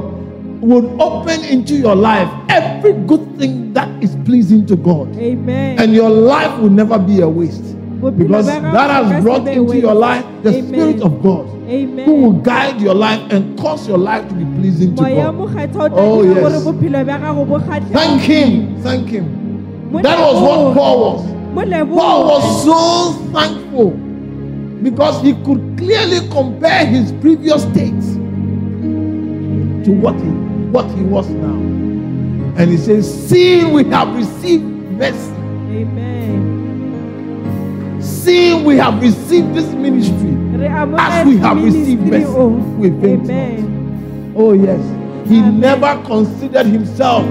would open into your life every good thing that is pleasing to God. amen And your life will never be a waste. Because that has brought into your life the Amen. Spirit of God who will guide your life and cause your life to be pleasing to God. mokgetha o tla Oh, yes. gore bophelo bja gago bo kgatlhe Thank Him. Thank Him. That was what Paul was. Paul was so thankful because he could clearly compare his previous state to what he what he was now. And he says, Seeing we have received mercy, Amen. Seeing we have received this ministry, as we have received mercy, we faint not. Oh, yes. He Amen. never considered himself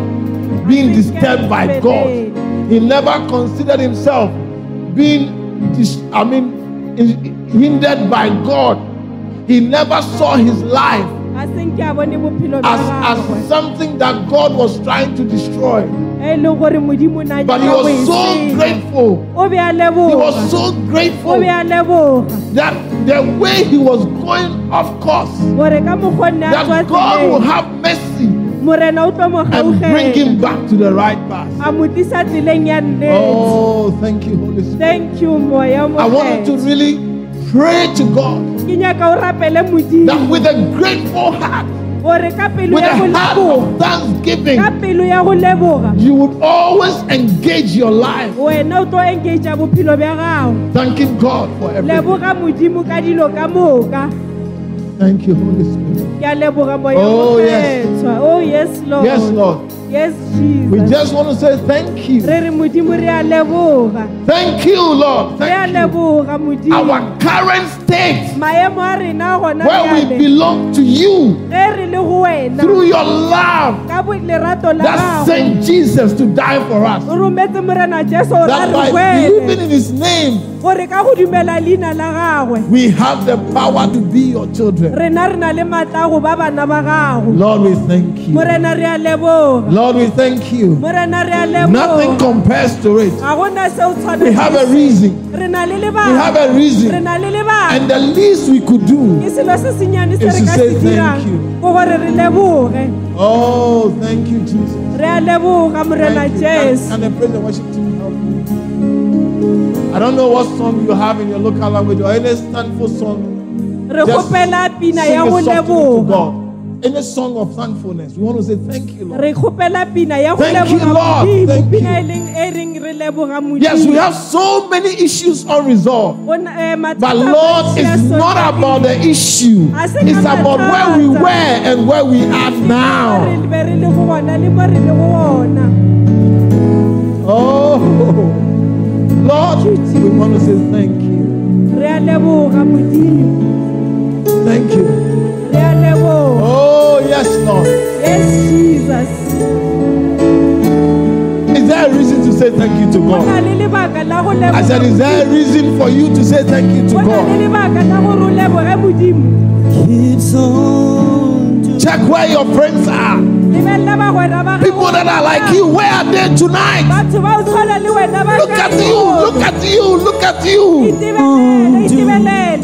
being disturbed by God. He never considered himself being, dis- I mean, hindered by God. He never saw his life A seng ke a bone bophelo bja as, as something that God was trying to destroy. leng gore modimo na But he was so grateful. He was so grateful be a leboga that the way he was going off course, gore ka mokgonne a that God will have mercy morena o tlo mo and bring him back to the right path. a mo tlisa tseleng ya nnete Oh, thank you, Holy Spirit. thank you I want you to really pray to God ke nyaka o rapele that with a grateful heart, gore ka pelo with a heart of thanksgiving, ka pelo ya go leboga you would always engage your life, wena o tlo engagea bophelo bja gago thanking God for everything. leboga modimo ka dilo ka moka Thank you, Holy Spirit. ke a leboga moya Oh, yes. oh yes lord Yes, Lord. Yes We just want to say thank you. re re modimo re a leboga. Thank you, Lord. Thank you. Our current state, maemo a rena gona where we belong to you. Ge re le go wena. Through your love. That sent Jesus to die for us. o rometse morena jesu gore a That by believing in his name, gore ka go dumela leina la gagwe we have the power to be your children. rena re na le maatla go ba bana ba gago Lord, we thank you. morena re a leboga Lord, we thank you. morena re a Nothing compares to it. ga gona seo We have a reason. re na le We have a re reason. na le lebaka And the least we could do. ke selo se senyane se is to say thank you. ko gore re leboge Oh, thank you, Jesus. re a leboga morena Thank you. jesu Can, can the praise and worship team help me? I don't know what song you have in your local language or any thankful song. Just Sing a song to God. Any song of thankfulness. We want to say thank you, Lord. re kgopela pina ya go Thank you, Lord. Thank you. leng reng re leboga Yes, we have so many issues unresolved. Eh, But Lord, it's not about the issue. It's about where we were and where we are now. re be re le go gona le mo re le go gona Oh, Lord, we want to say thank you. Thank you. Oh, yes, Lord. yes jesus Is there a reason to say thank you to God? I said, Is there a reason for you to say thank you to God? keeps on. Check where your friends are. People that are like you, where are they tonight? Look at you, look at you, look at you.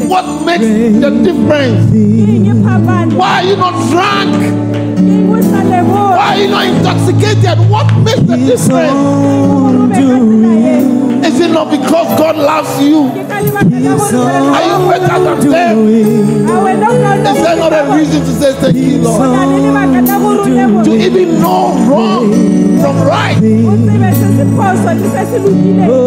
What makes the difference? Why are you not drunk? Why are you not intoxicated? What makes the difference? Is it not because God loves you? ke ka lebaka la Keeps gore Are you better than them? doing. a wena o na le Is there not a reason to say thank you, Lord? na le lebaka la gore o To even know wrong from right. o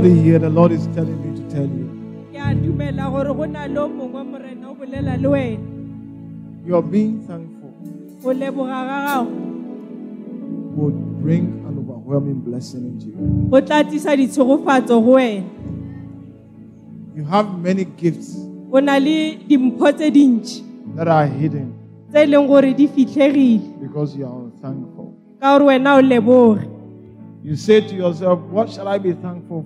somebody here, the Lord is telling me to tell you. You are being thankful would bring an overwhelming blessing into you. You have many gifts that are hidden because you are unthankful. You say to yourself, What shall I be thankful for?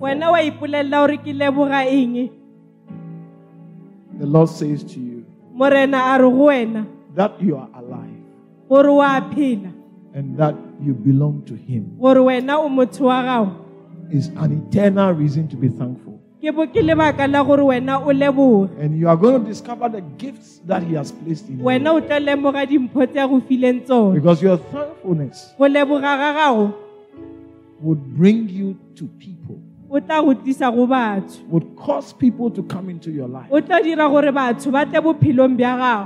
The Lord says to you that you are alive and that you belong to Him is an eternal reason to be thankful. And you are going to discover the gifts that He has placed in you. Because your thankfulness would bring you to people. Would cause people to come into your life.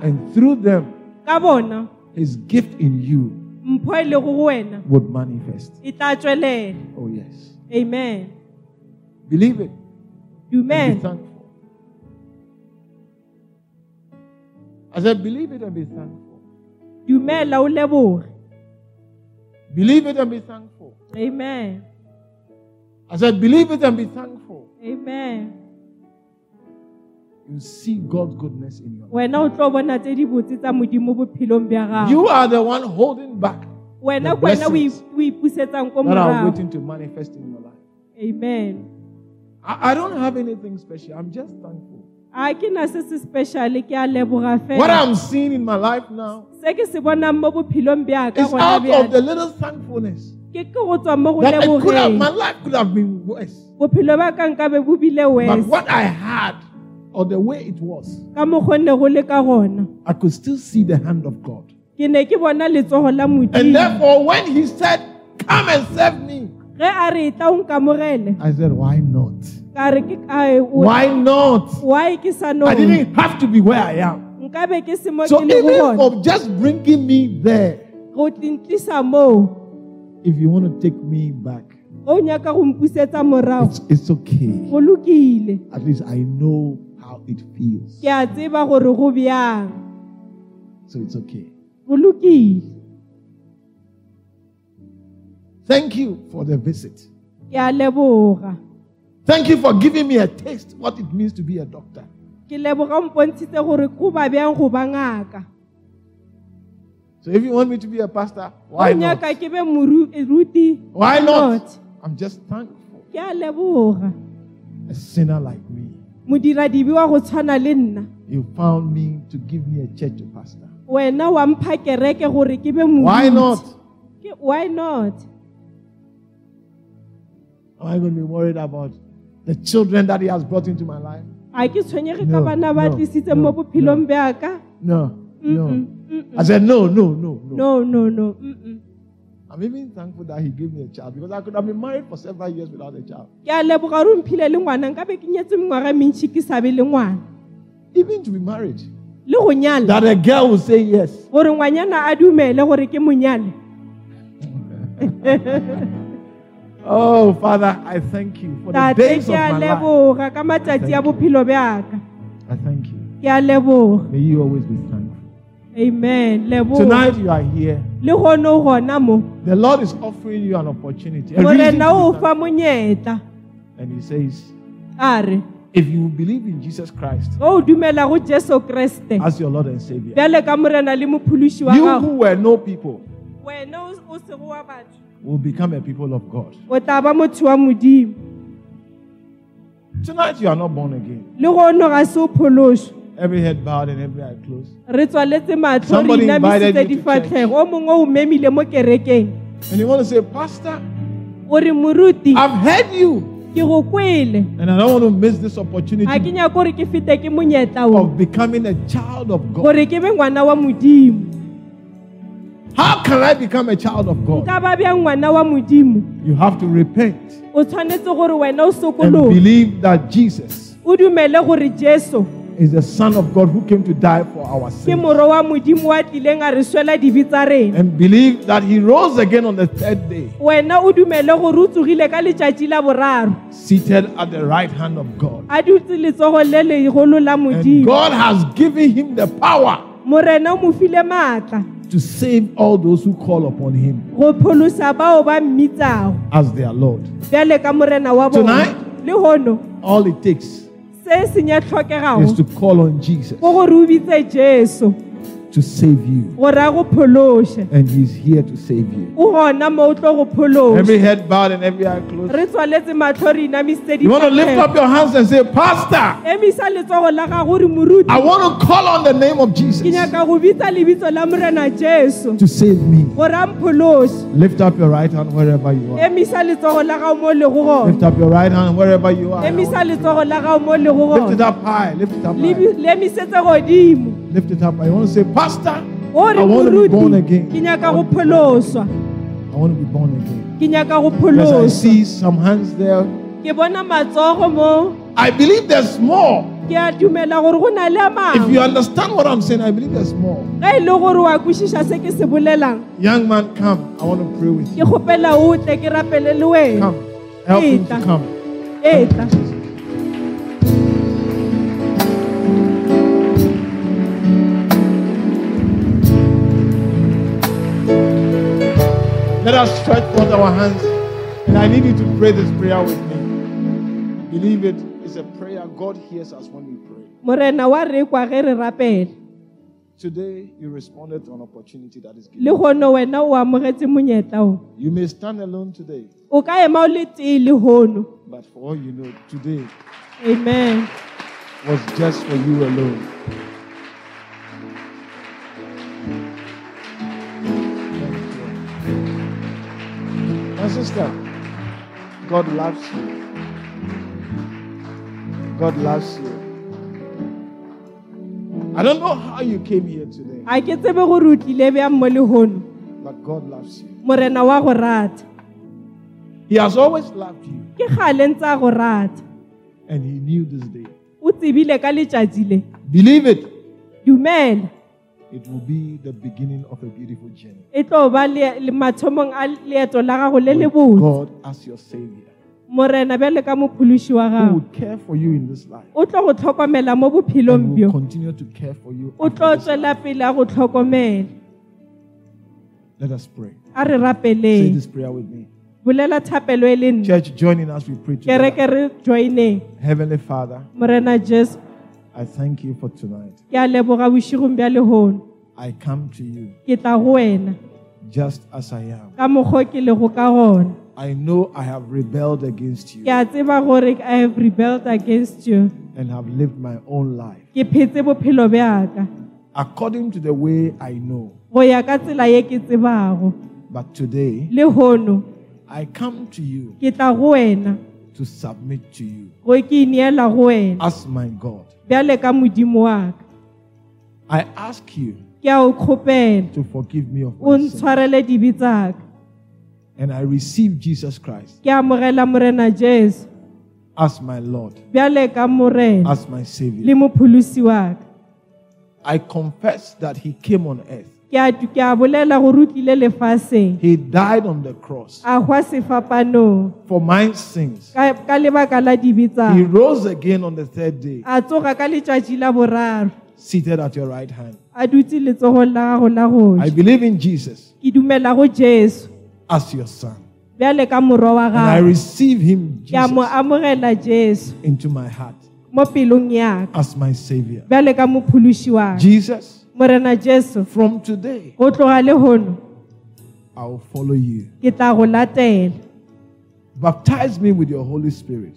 And through them, His gift in you would manifest. Oh, yes. Amen. Believe it. Amen. be thankful. I said, believe it and be thankful dumela o leboge Believe it and be thankful. amen I said, believe it and be thankful. amen You see God's goodness in your life. wena o tlo bona tse di botse tsa modimo bophelong You are the one holding back the ke wena o i- blessings o ipusetsang ko that are waiting to manifest in your life. amen I, I don't have anything special. I'm just thankful. What I'm seeing in my life now is out of the little thankfulness. That could have, my life could have been worse. But what I had or the way it was, I could still see the hand of God. And therefore, when he said, Come and serve me, I said, Why not? Why not? Why I didn't have to be where I am. So even of just bringing me there, if you want to take me back, it's, it's okay. At least I know how it feels. So it's okay. Thank you for the visit. Thank you for giving me a taste what it means to be a doctor. So if you want me to be a pastor, why not? Why not? I'm just thankful. A sinner like me. You found me to give me a church to pastor. Why not? Why not? Am I going to be worried about the children that He has brought into my life? a ke tshwenyege ka No, no, no, no. I said, no, no, no, no. no no no mm-mm. I'm even thankful that He gave me a child because I could have been married for several years without a child. ke a leboga gore o mphile le ngwana nka be ke nyetse mengwaga mentšhi ke sabe le ngwana Even to be married. le go nyala That a girl will say yes. Oh, Father, I thank you for the days of my life. leboga ka matsatsi a bophelo bjaka I thank you. ke a leboga May you always be thankful. amen Tonight you are here. le gone o gona mo The Lord is offering you an opportunity. A reason morena o to be fa thankful. monyetla And He says, if you believe in Jesus Christ o dumela go jesu kreste as your Lord and Savior, bjale ka morena le mophološi wa you who were no people wena o- o sego wa batho will become a people of God. o tla ba motho wa modimo Tonight you are not born again. le gono ga se o phološwe Every head bowed and every eye closed. re tswaletse matlho re Somebody invited you to difatlhego o mongwe o memile mo kerekeng And you want to say, Pastor, o re moruti I've heard you. ke go kwele And I don't want to miss this opportunity nyako gore ke fete ke monyetla o of becoming a child of God. How can I become a child of God? nka ba bjang ngwana wa modimo You have to repent o tshwanetse gore wena o and believe that Jesus o dumele gore jesu is the Son of God who came to die for our sins. moro wa modimo wa tlileng a re swela dibi tsa rena And believe that He rose again on the third day, wena o dumele gore o tsogile ka letšatši la boraro seated at the right hand of God. a dutse letsogo le legolo la And God has given Him the power morena o mo file maatla to save all those who call upon Him. Go pholosa bao ba mmitsago as their Lord. bjale ka morena wa bona. Tonight? All it takes se se nya is to call on Jesus go gore o bitse jesu to save you. gore a go And He's here to save you. o gona mo o tlo go phološa Every head bowed and every eye closed. re tswaletse matlho re inamisitse You want to lift up your hands and say, Pastor, emisa letsogo la gago re moruti I want to call on the name of Jesus nyaka go bitsa lebitso la morena jesu to save me. gore Lift up your right hand wherever you are. emisa letsogo la gago mo lego gona Lift up your right hand wherever you are. emisa letsogo la gago mo Lift it up high. Lift it up high. Le- le emisetse godimo Lift it up. I want to say, Pastor, oh, I want to be born again. ke nyaka go phološwa I want to be born again. ke nyaka go Because I see some hands there. ke bona matsogo mo I believe there's more. ke a dumela gore go na le a If you understand what I'm saying, I believe there's more. ge le gore wa kwešiša se ke se bolelang Young man, come. I want to pray with you. kgopela o tle ke rapele le wena Come. Help him to come. e Let us stretch forth our hands. And I need you to pray this prayer with me. Believe it is a prayer. God hears us when we pray. morena wa re kwa ge re rapela Today, you responded to an opportunity that is given. le gone wena o amogetse monyetla o You may stand alone today, o ka ema o le tee but for all you know, today amen was just for you alone. Sister, God loves you. God loves you. I don't know how you came here today, a ke tsebe gore o tlile bjang mo le gono but God loves you. morena wa go rata He has always loved you, ke gale ntse a go rata and He knew this day. o tsebile ka letšatši le Believe it, You dumela it will be the beginning of a beautiful journey. e tlo ba le le mathomong a leeto la gago le le With botse God as your Savior, morena bjale ka mophološi wa who gago will care for you in this life, o tlo go tlhokomela mo bophelong and will bjo continue to care for you. o after tlo this life. tswela pele a go tlhokomela Let us pray. a re Say rapeleng this prayer with me. bolela thapelo e le nna Church, join in as we pray together. kereke re joineng Heavenly Father, morena jesu I thank you for tonight. ke a leboga bošigong bja lehono. I come to you ke tla go wena. just as I am. ka mokgwa ke lego ka gona. I know I have rebelled against you ke a tseba gore i have rebelled against you. and have lived my own life. Ke phetse bophelo bjaka. According to the way I know. go ya ka tsela ye ke tsebago. But today, le hono I come to you ke tla go wena to submit to you go ke ineela go wena as my God. bjale ka modimo wa ka I ask you ke a o kgopela to forgive me of my sin. ntshwarele dibe tsaka And I receive Jesus Christ ke amogela morena jesu as my Lord, bjale ka morena as my Savior. mopholosi wa ka I confess that He came on earth. Ke a ke a bolela gore o tlile lefaseng. He died on the cross a hwa sefapanong for my sins. ka ka lebaka la dibe He rose again on the third day, a tsoga ka letšatši la seated at your right hand. a dutse letsogong la gago la I believe in Jesus ke dumela go jesu. as your Son. bjale ka morwa wa And I receive Him, ke a mo Jesus, into my heart mo pelong yaka as my Savior. bjale ka mophološi wa Jesus, morena jesu from today, go tloga le gono I will follow you. ke tla go latela. Baptize me with your Holy Spirit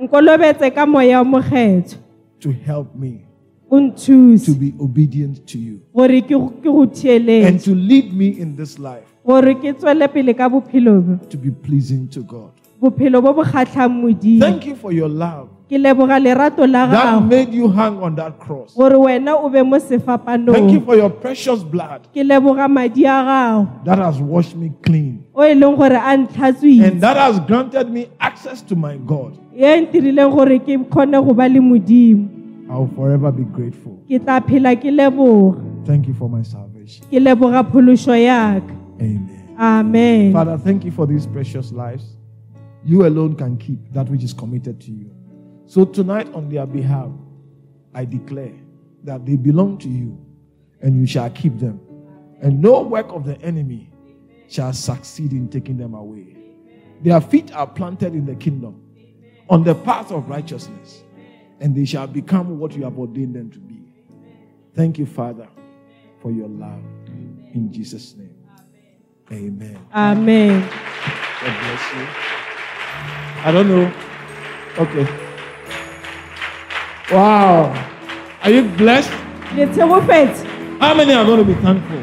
nkolobetse ka moya o mokgetho. to help me o nthuse. to be obedient to you gore ke go- ke go and thieletse to lead me in this life gore ke tswele pele ka bophelo bo. to be pleasing to God. Bophelo bo bo kgatlhang modimo Thank you for your love ke leboga lerato la that gago made you hang on that cross. gore wena o be mo Thank you sefapanong for your precious blood ke leboga madi a gago that has washed me clean o e leng gore a and that has granted me access to my God. ye ntirileng gore ke kgone go ba le modimo I will forever be grateful. ke tla phela ke leboga Thank you for my salvation. ke leboga phološo yaka Amen. amen Father, thank you for these precious lives. You alone can keep that which is committed to you. So tonight, on their behalf, I declare that they belong to you and you shall keep them. And no work of the enemy shall succeed in taking them away. Their feet are planted in the kingdom on the path of righteousness, and they shall become what you have ordained them to be. Thank you, Father, for your love. In Jesus' name. Amen. amen God bless you. I don't know. Okay. Wow. Are you blessed? How many are going to be thankful?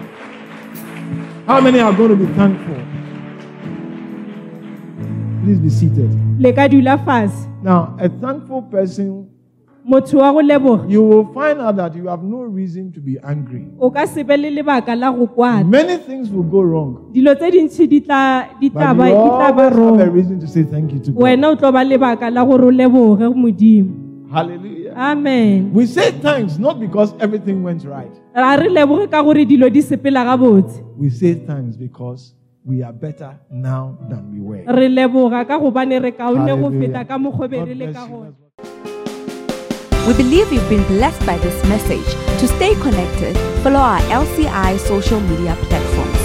How many are going to be thankful? Please be seated. Now, a thankful person, you will find out that you have no reason to be angry. o ka se be le lebaka la go kwana Many things will go wrong, dilo tse dintšhi di tla di tla but you di tla ba always have a reason to say thank you to God. wena o tlo ba lebaka la gore o leboge modimo Hallelujah. amen We say thanks not because everything went right. ga re leboge ka gore dilo di sepela gabotse We say thanks because we are better now than we were. re leboga ka gobane re kaone go Hallelujah. We believe you've been blessed by this message. To stay connected, follow our LCI social media platforms.